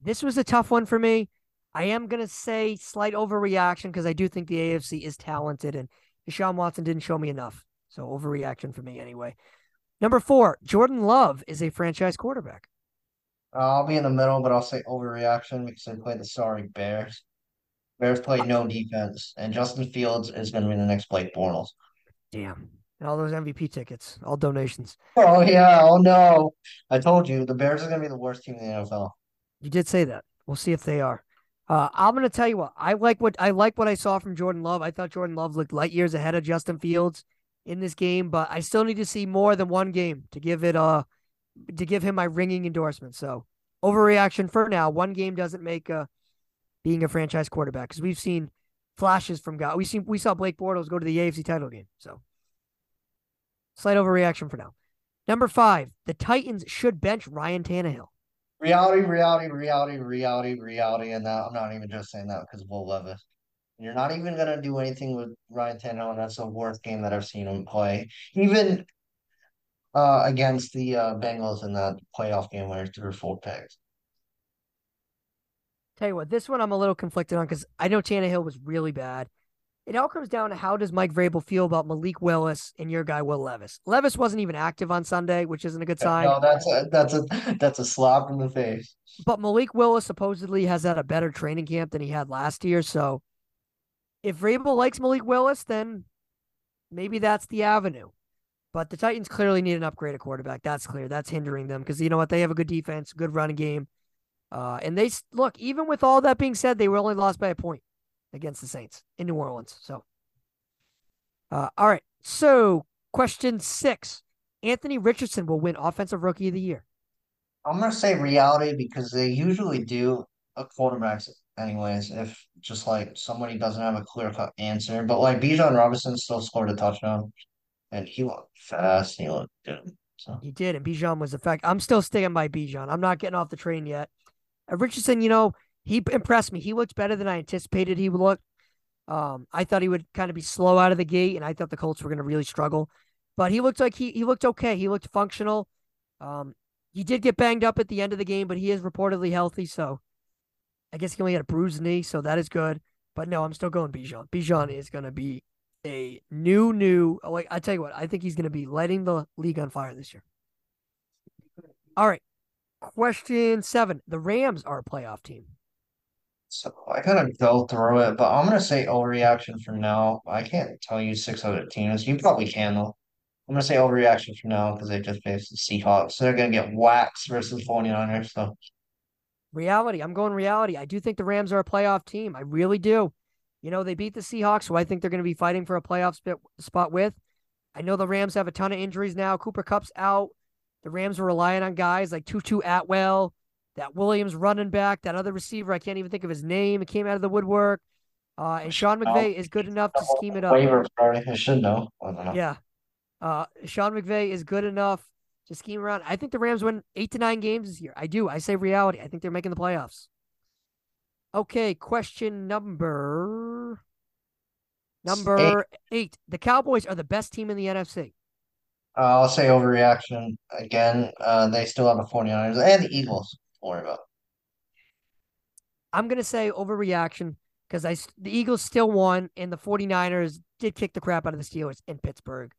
This was a tough one for me. I am gonna say slight overreaction because I do think the AFC is talented, and Deshaun Watson didn't show me enough. So overreaction for me anyway. Number four, Jordan Love is a franchise quarterback. I'll be in the middle, but I'll say overreaction because they played the sorry Bears. Bears played no defense, and Justin Fields is going to be the next Blake Bortles. Damn and all those MVP tickets, all donations. Oh yeah, oh no. I told you the Bears are gonna be the worst team in the NFL. You did say that. We'll see if they are. Uh, I'm gonna tell you what I like. What I like what I saw from Jordan Love. I thought Jordan Love looked light years ahead of Justin Fields in this game, but I still need to see more than one game to give it uh to give him my ringing endorsement. So overreaction for now. One game doesn't make uh being a franchise quarterback because we've seen flashes from guys. We seen we saw Blake Bortles go to the AFC title game. So Slight overreaction for now. Number five, the Titans should bench Ryan Tannehill. Reality, reality, reality, reality, reality, and that I'm not even just saying that because of Will Levis. You're not even gonna do anything with Ryan Tannehill, and that's the worst game that I've seen him play. Even uh, against the uh, Bengals in that playoff game where he threw four picks. Tell you what, this one I'm a little conflicted on because I know Tannehill was really bad it all comes down to how does Mike Vrabel feel about Malik Willis and your guy Will Levis. Levis wasn't even active on Sunday, which isn't a good sign. No, that's a that's a that's a slap in the face. But Malik Willis supposedly has had a better training camp than he had last year. So if Vrabel likes Malik Willis, then maybe that's the avenue. But the Titans clearly need an upgrade at quarterback. That's clear. That's hindering them because you know what? They have a good defense, good running game. Uh, and they look, even with all that being said, they were only lost by a point against the Saints in New Orleans. So, Uh, all right. So, question six Anthony Richardson will win Offensive Rookie of the Year. I'm gonna say reality because they usually do a quarterbacks anyways. If just like somebody doesn't have a clear cut answer, but like Bijan Robinson still scored a touchdown, and he looked fast. He looked good. So He did, and Bijan was the fact. I'm still sticking by Bijan. I'm not getting off the train yet. Uh, Richardson, you know, he impressed me. He looked better than I anticipated he would look. Um, I thought he would kind of be slow out of the gate, and I thought the Colts were going to really struggle. But he looked like he he looked okay. He looked functional. Um, he did get banged up at the end of the game, but he is reportedly healthy. So I guess he only had a bruised knee, so that is good. But no, I'm still going Bijan. Bijan is going to be a new, new. Like I tell you what, I think he's going to be lighting the league on fire this year. All right, question seven: The Rams are a playoff team. So I kind of go through it, but I'm gonna say overreaction for now. I can't tell you six other teams. You probably can though. I'm gonna say overreaction for now because they just faced the Seahawks. So they're gonna get waxed versus 49ers. So Reality. I'm going reality. I do think the Rams are a playoff team. I really do. You know, they beat the Seahawks, who I think they're to be fighting for a playoff spot with. I know the Rams have a ton of injuries now. Cooper Kupp's out. The Rams are relying on guys like Tutu Atwell, that Williams running back, that other receiver. I can't even think of his name. It came out of the woodwork. Uh, and Sean McVay is good enough to scheme it up. waiver priority. I should know. I don't know. Yeah. Uh, Sean McVay is good enough to scheme around. I think the Rams win eight to nine games this year. I do. I say reality. I think they're making the playoffs. Okay, question number number eight. The Cowboys are the best team in the NFC. Uh, I'll say overreaction again. Uh, they still have the 49ers and the Eagles. Worry about. I'm gonna say overreaction because I the Eagles still won and the 49ers did kick the crap out of the Steelers in Pittsburgh.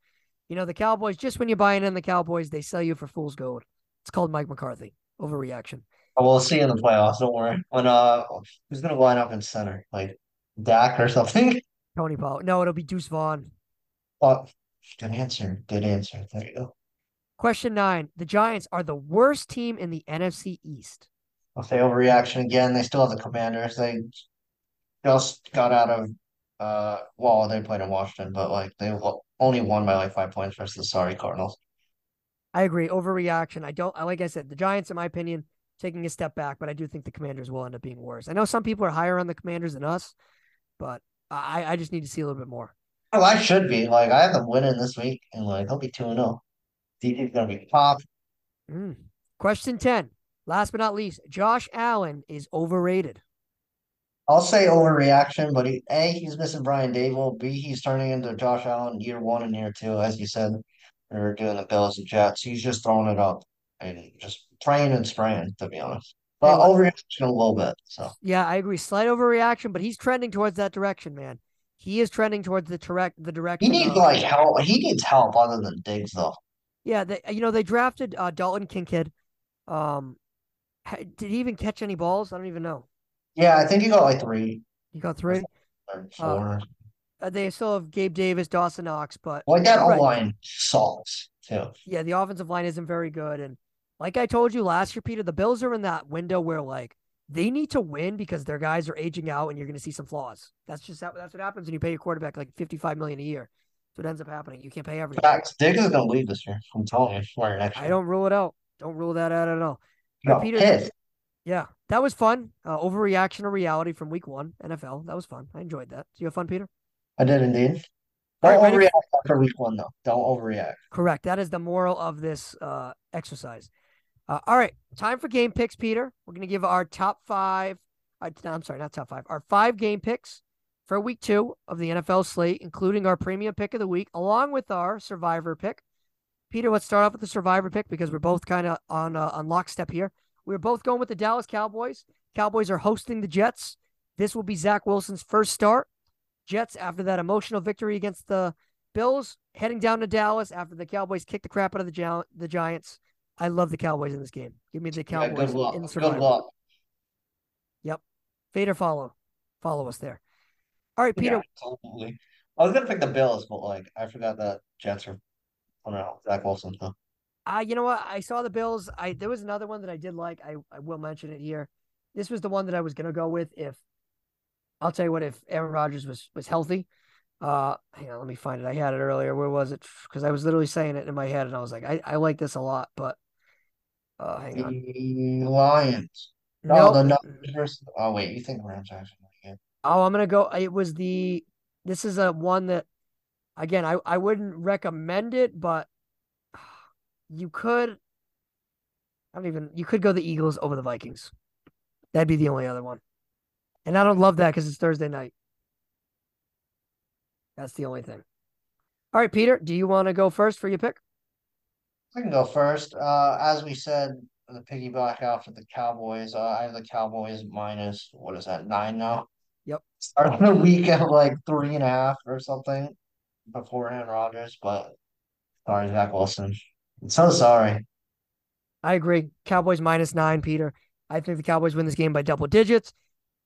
You know, the Cowboys, just when you're buying in the Cowboys, they sell you for fool's gold. It's called Mike McCarthy. Overreaction. Oh, we'll see in the playoffs. Don't worry. When uh, who's gonna line up in center? Like Dak or something? Tony Paul. No, it'll be Deuce Vaughn. Oh, good answer. Good answer. There you go. Question nine The Giants are the worst team in the NFC East. I'll say overreaction again. They still have the commanders. They just got out of, uh, well, they played in Washington, but like they only won by like five points versus the sorry Cardinals. I agree. Overreaction. I don't, like I said, the Giants, in my opinion, taking a step back, but I do think the commanders will end up being worse. I know some people are higher on the commanders than us, but I, I just need to see a little bit more. Oh, I should be. Like, I have them winning this week, and like, they'll be 2 0. DJ's going to be top. Mm. Question 10. Last but not least, Josh Allen is overrated. I'll say overreaction, but he, A, he's missing Brian Daboll. B, he's turning into Josh Allen year one and year two, as you said. We were doing the Bills and Jets. He's just throwing it up and just praying and spraying, to be honest. But overreaction a little bit. So yeah, I agree. Slight overreaction, but he's trending towards that direction, man. He is trending towards the direct the direction. He needs of, like help. He needs help other than Diggs, though. Yeah, they, you know they drafted uh, Dalton Kincaid. Um, did he even catch any balls? I don't even know. Yeah, I think he got like three He got three. four. Uh, they still have Gabe Davis, Dawson Knox, but like that right. line sucks too. yeah, the offensive line isn't very good. And like I told you last year, Peter, the Bills are in that window where like they need to win because their guys are aging out, and you're going to see some flaws. That's just how, that's what happens when you pay your quarterback like 55 million a year. That's what ends up happening. You can't pay everything. Facts. Diggs is gonna leave this year. I'm telling you, next. I don't rule it out. Don't rule that out at all. Got Peter. Yeah, that was fun. Uh, overreaction to reality from week one NFL. That was fun. I enjoyed that. Do you have fun, Peter? I did indeed. Don't right, overreact after week one, though. Don't overreact. Correct. That is the moral of this uh, exercise. Uh, all right, time for game picks, Peter. We're going to give our top five. Uh, no, I'm sorry, not top five. Our five game picks for week two of the NFL slate, including our premium pick of the week, along with our survivor pick. Peter, let's start off with the survivor pick because we're both kind of on uh, on lockstep here. We're both going with the Dallas Cowboys. Cowboys are hosting the Jets. This will be Zach Wilson's first start. Jets, after that emotional victory against the Bills, heading down to Dallas after the Cowboys kicked the crap out of the, Gi- the Giants. I love the Cowboys in this game. Give me the Yeah, Cowboys good luck. in the Good survivor. luck. Fade or follow. Follow us there. All right, Peter. Yeah, absolutely. I was gonna pick the Bills, but like I forgot that Jets are. I don't know Zach Wilson. So. Uh, you know what? I saw the Bills. I there was another one that I did like. I, I will mention it here. This was the one that I was gonna go with if I'll tell you what, if Aaron Rodgers was was healthy. Uh, hang on, let me find it. I had it earlier. Where was it? Because I was literally saying it in my head, and I was like, I, I like this a lot, but uh, hang on. The Lions. No, Nope. the versus. Oh wait, you think Rams actually? Oh, I'm gonna go. It was the. This is a one that, again, I I wouldn't recommend it, but you could. I don't even. You could go the Eagles over the Vikings. That'd be the only other one, and I don't love that because it's Thursday night. That's the only thing. All right, Peter, do you want to go first for your pick? I can go first. Uh, as we said, the piggyback after the Cowboys. Uh, I have the Cowboys minus what is that nine now? Yep. Starting the week at like three and a half or something before Aaron Rodgers, but sorry, Zach Wilson. I'm so sorry. I agree. Cowboys minus nine, Peter. I think the Cowboys win this game by double digits.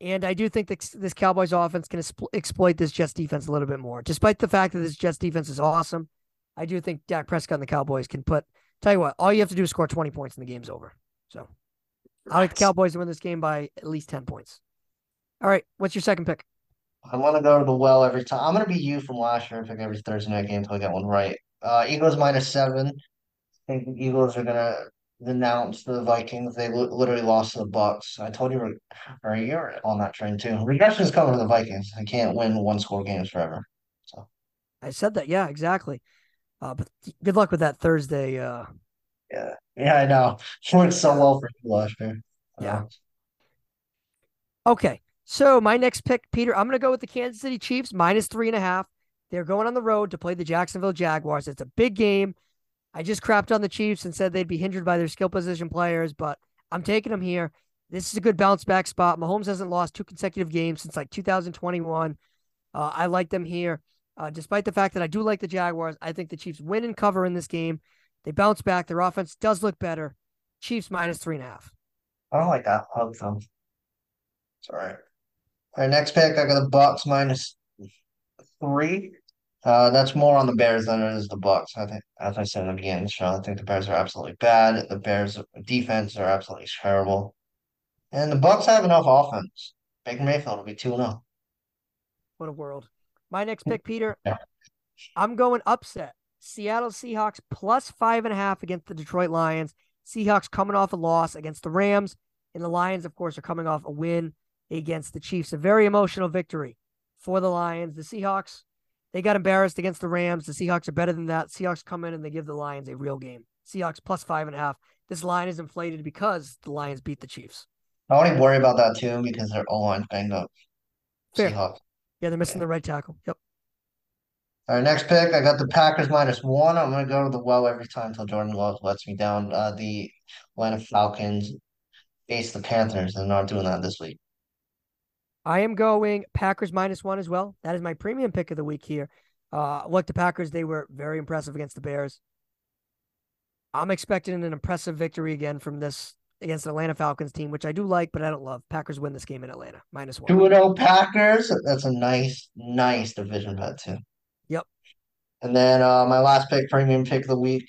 And I do think that this Cowboys offense can exploit this Jets defense a little bit more. Despite the fact that this Jets defense is awesome, I do think Dak Prescott and the Cowboys can put, tell you what, all you have to do is score 20 points and the game's over. So I like the Cowboys to win this game by at least 10 points. All right. What's your second pick? I'm gonna go to the well every time. I'm gonna be you from last year and pick every Thursday night game until I get one right. Uh, Eagles minus seven. I think the Eagles are gonna denounce the Vikings. They li- literally lost to the Bucks. I told you for you're on that train too. Regression is coming to the Vikings. They can't win one score games forever. So I said that. Yeah, exactly. Uh, but good luck with that Thursday. Uh, yeah, yeah, I know. Worked so well for you last year. Yeah. Okay. So my next pick, Peter, I'm going to go with the Kansas City Chiefs minus three and a half. They're going on the road to play the Jacksonville Jaguars. It's a big game. I just crapped on the Chiefs and said they'd be hindered by their skill position players, but I'm taking them here. This is a good bounce back spot. Mahomes hasn't lost two consecutive games since like 2021. Uh, I like them here. Uh, despite the fact that I do like the Jaguars, I think the Chiefs win and cover in this game. They bounce back. Their offense does look better. Chiefs minus three and a half. I don't like that. Hug them. Sorry. All right, next pick, I got the Bucks minus three. Uh, that's more on the Bears than it is the Bucks. I think, as I said in the beginning the show, I think the Bears are absolutely bad. The Bears defense are absolutely terrible, and the Bucks have enough offense. Baker Mayfield will be two zero. What a world! My next pick, Peter. Yeah. I'm going upset. Seattle Seahawks plus five and a half against the Detroit Lions. Seahawks coming off a loss against the Rams, and the Lions, of course, are coming off a win against the Chiefs. A very emotional victory for the Lions. The Seahawks they got embarrassed against the Rams. The Seahawks are better than that. Seahawks come in and they give the Lions a real game. Seahawks plus five and a half. This line is inflated because the Lions beat the Chiefs. I only worry about that too because their O line's banged up. Fair. Seahawks. Yeah, they're missing yeah. the right tackle. Yep. All right, next pick. I got the Packers minus one. I'm gonna go to the well every time until Jordan Love lets me down. Uh, the Atlanta Falcons face the Panthers. They're not doing that this week. I am going Packers minus one as well. That is my premium pick of the week here. Uh, look, the Packers, they were very impressive against the Bears. I'm expecting an impressive victory again from this against the Atlanta Falcons team, which I do like, but I don't love. Packers win this game in Atlanta, minus one. 2 0 Packers. That's a nice, nice division bet, too. Yep. And then uh, my last pick, premium pick of the week.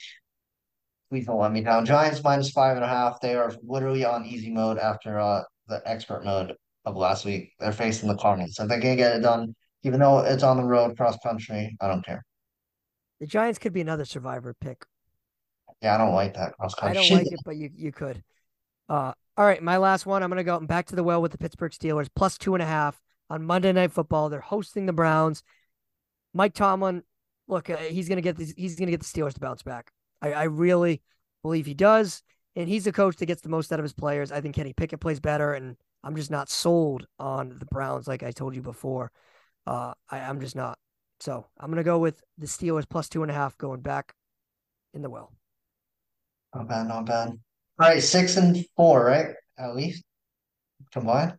Please don't let me down. Giants minus five and a half. They are literally on easy mode after uh, the expert mode of last week. They're facing the Cardinals. So if they can't get it done, even though it's on the road cross country, I don't care. The Giants could be another survivor pick. Yeah, I don't like that cross country. I don't like it, but you you could. Uh, all right, my last one. I'm gonna go back to the well with the Pittsburgh Steelers plus two and a half on Monday Night Football. They're hosting the Browns. Mike Tomlin, look, uh, he's gonna get these. He's gonna get the Steelers to bounce back. I, I really believe he does, and he's the coach that gets the most out of his players. I think Kenny Pickett plays better, and I'm just not sold on the Browns, like I told you before. Uh, I, I'm just not. So I'm gonna go with the Steelers plus two and a half going back in the well. Not bad, not bad. All right, six and four, right? At least combined.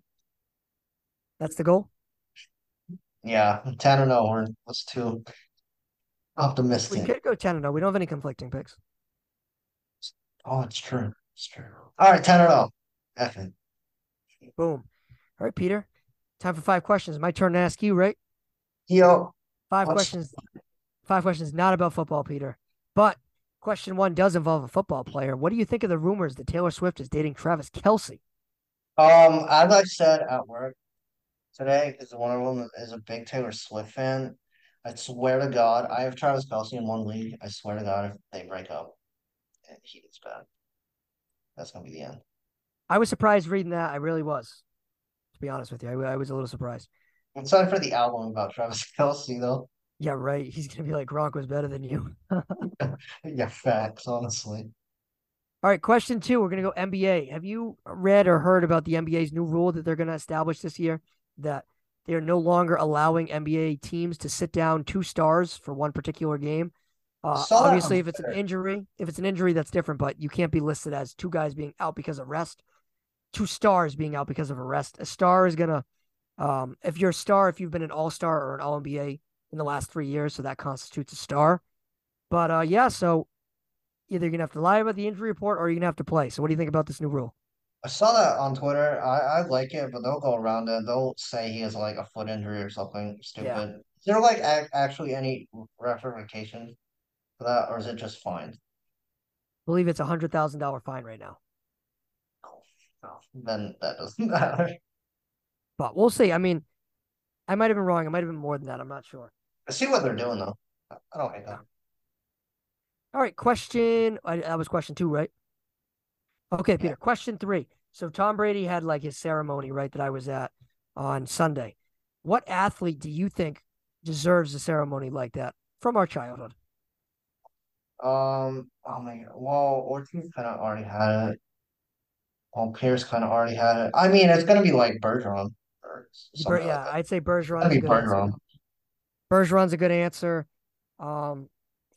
That's the goal. Yeah, ten and zero. We're let's too optimistic. We could go ten and zero. We don't have any conflicting picks. Oh, it's true. It's true. All right, ten and zero. Effing. Boom. All right, Peter. Time for five questions. My turn to ask you, right? Yo. 5 questions. Five questions not about football, Peter. But question one does involve a football player. What do you think of the rumors that Taylor Swift is dating Travis Kelce? Um, as I said at work today, because one of them is a big Taylor Swift fan. I swear to God, I have Travis Kelce in one league. I swear to God, if they break up and he gets bad, that's gonna be the end. I was surprised reading that. I really was. To be honest with you, I, I was a little surprised. I'm sorry for the album about Travis Kelce though. Yeah, right. He's gonna be like Gronk was better than you. Yeah, facts, honestly. All right, question two. We're gonna go NBA. Have you read or heard about the NBA's new rule that they're gonna establish this year that they are no longer allowing NBA teams to sit down two stars for one particular game? Uh, obviously, if it's an injury, if it's an injury, that's different. But you can't be listed as two guys being out because of rest, two stars being out because of arrest. A star is gonna, um, if you're a star, if you've been an All Star or an All NBA in the last three years, so that constitutes a star. But uh, yeah, so either you're gonna have to lie about the injury report or you're gonna have to play. So what do you think about this new rule? I saw that on Twitter. I, I like it, but they'll go around it. They'll say he has like a foot injury or something stupid. Is there like ac actually any ramifications for that, or is it just fine? I believe it's a hundred thousand dollar fine right now. Then that doesn't matter. But we'll see. I mean, I might have been wrong. It might have been more than that. I'm not sure. I see what they're doing though. I don't hate that. All right, question. I, that was question two, right? Okay, Peter. Question three. So Tom Brady had like his ceremony, right? That I was at on Sunday. What athlete do you think deserves a ceremony like that from our childhood? Um, oh my God. Well, Ortiz kind of already had it. Well, Pierce kind of already had it. I mean, it's gonna be like Bergeron Ber- yeah, like. I'd say Bergeron's Gotta be good answer. Bergeron. Bergeron's a good answer. Um,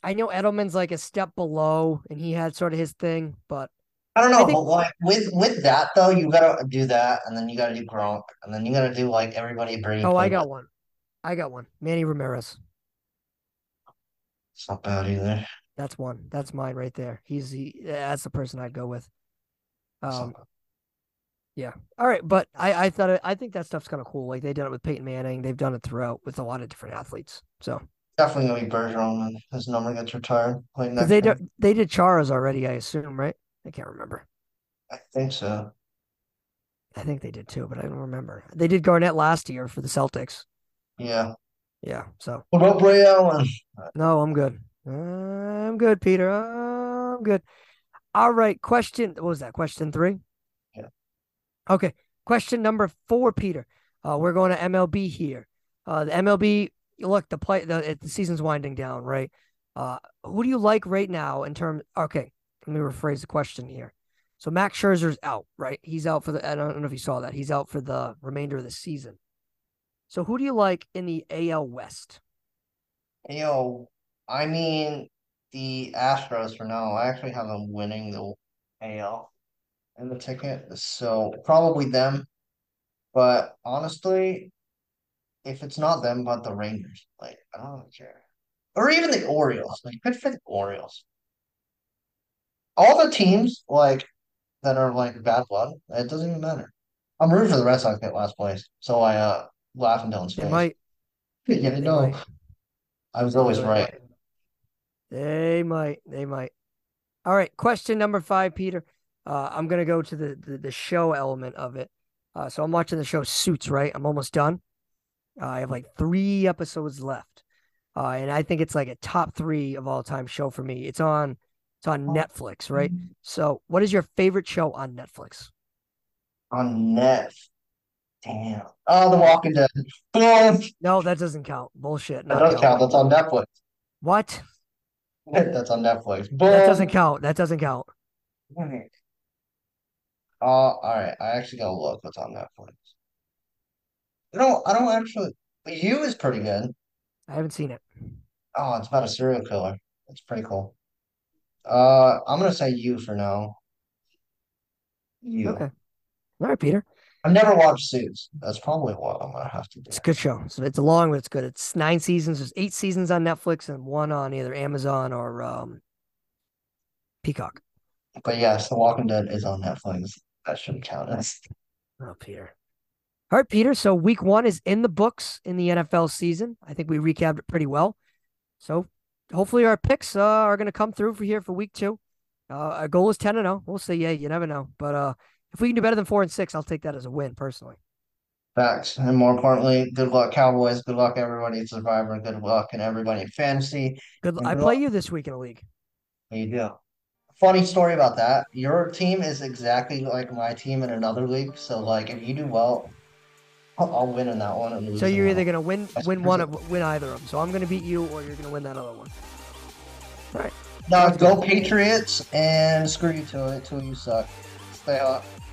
I know Edelman's like a step below, and he had sort of his thing, but I don't I know, think- but like with with that though, you gotta do that, and then you gotta do Gronk, and then you gotta do like everybody Brady. oh, I got with. one. I got one. Manny Ramirez. It's not bad either. That's one. That's mine right there. He's the that's the person I'd go with. Um, yeah. All right, but I I thought it, I think that stuff's kind of cool. Like they did it with Peyton Manning. They've done it throughout with a lot of different athletes. So Definitely gonna be Bergeron when his number gets retired. Like they they did Chara's already, I assume, right? I can't remember. I think so. I think they did too, but I don't remember. They did Garnett last year for the Celtics. Yeah. Yeah. So What about Ray Allen? no, I'm good. I'm good, Peter. I'm good. All right. Question. What was that? Question three. Yeah. Okay. Question number four, Peter. Uh, we're going to MLB here. Uh, the MLB. Look, the play. The, the season's winding down, right? Uh, who do you like right now in terms? Okay, let me rephrase the question here. So Max Scherzer's out, right? He's out for the. I don't know if you saw that. He's out for the remainder of the season. So who do you like in the AL West? Yo, I mean the Astros for now. I actually have them winning the AL in the ticket, so probably them. But honestly, if it's not them, but the Rangers, like I don't really care. Or even the Orioles. Like good for the Orioles. All the teams like that are like bad blood, it doesn't even matter. I'm rooting for the Red Sox to get last place, so I uh laugh in Dylan's face. might. Yeah, no. I was always right. They might. They might. All right. Question number five, Peter. Uh, I'm gonna go to the, the the show element of it. Uh, so I'm watching the show Suits. Right. I'm almost done. Uh, I have like three episodes left, uh, and I think it's like a top three of all time show for me. It's on. It's on Netflix, right? So, what is your favorite show on Netflix? On net. Damn. Oh, The Walking Dead. No, that doesn't count. Bullshit. That doesn't does count. That's on Netflix. What? That's on Netflix. Boom. That doesn't count. That doesn't count. Uh, all right. I actually gotta look what's on Netflix. I don't. I don't actually. But You is pretty good. I haven't seen it. Oh, it's about a serial killer. It's pretty cool. Uh, I'm gonna say you for now. You. Okay. All right, Peter. I've never watched Suits. That's probably what I'm gonna have to do. It's a good show. So it's long, but it's good. It's nine seasons. There's eight seasons on Netflix and one on either Amazon or um, Peacock. But yes, The Walking Dead is on Netflix. That shouldn't count as. Oh, Peter. All right, Peter. So week one is in the books in the NFL season. I think we recapped it pretty well. So hopefully our picks uh, are going to come through for here for week two. Uh, our goal is 10 and 0. We'll see. Yeah, you never know. But uh, if we can do better than four and six, I'll take that as a win personally. Facts. And more importantly, good luck, Cowboys. Good luck, everybody at Survivor. Good luck, and everybody in fantasy. Good. And I play luck. you this week in a league. You do. Funny story about that. Your team is exactly like my team in another league. So, like, if you do well, I'll, I'll win in that one. So you're either gonna win win one of win either of them. So I'm gonna beat you, or you're gonna win that other one. No, go Patriots and screw you to it till you suck. Stay hot.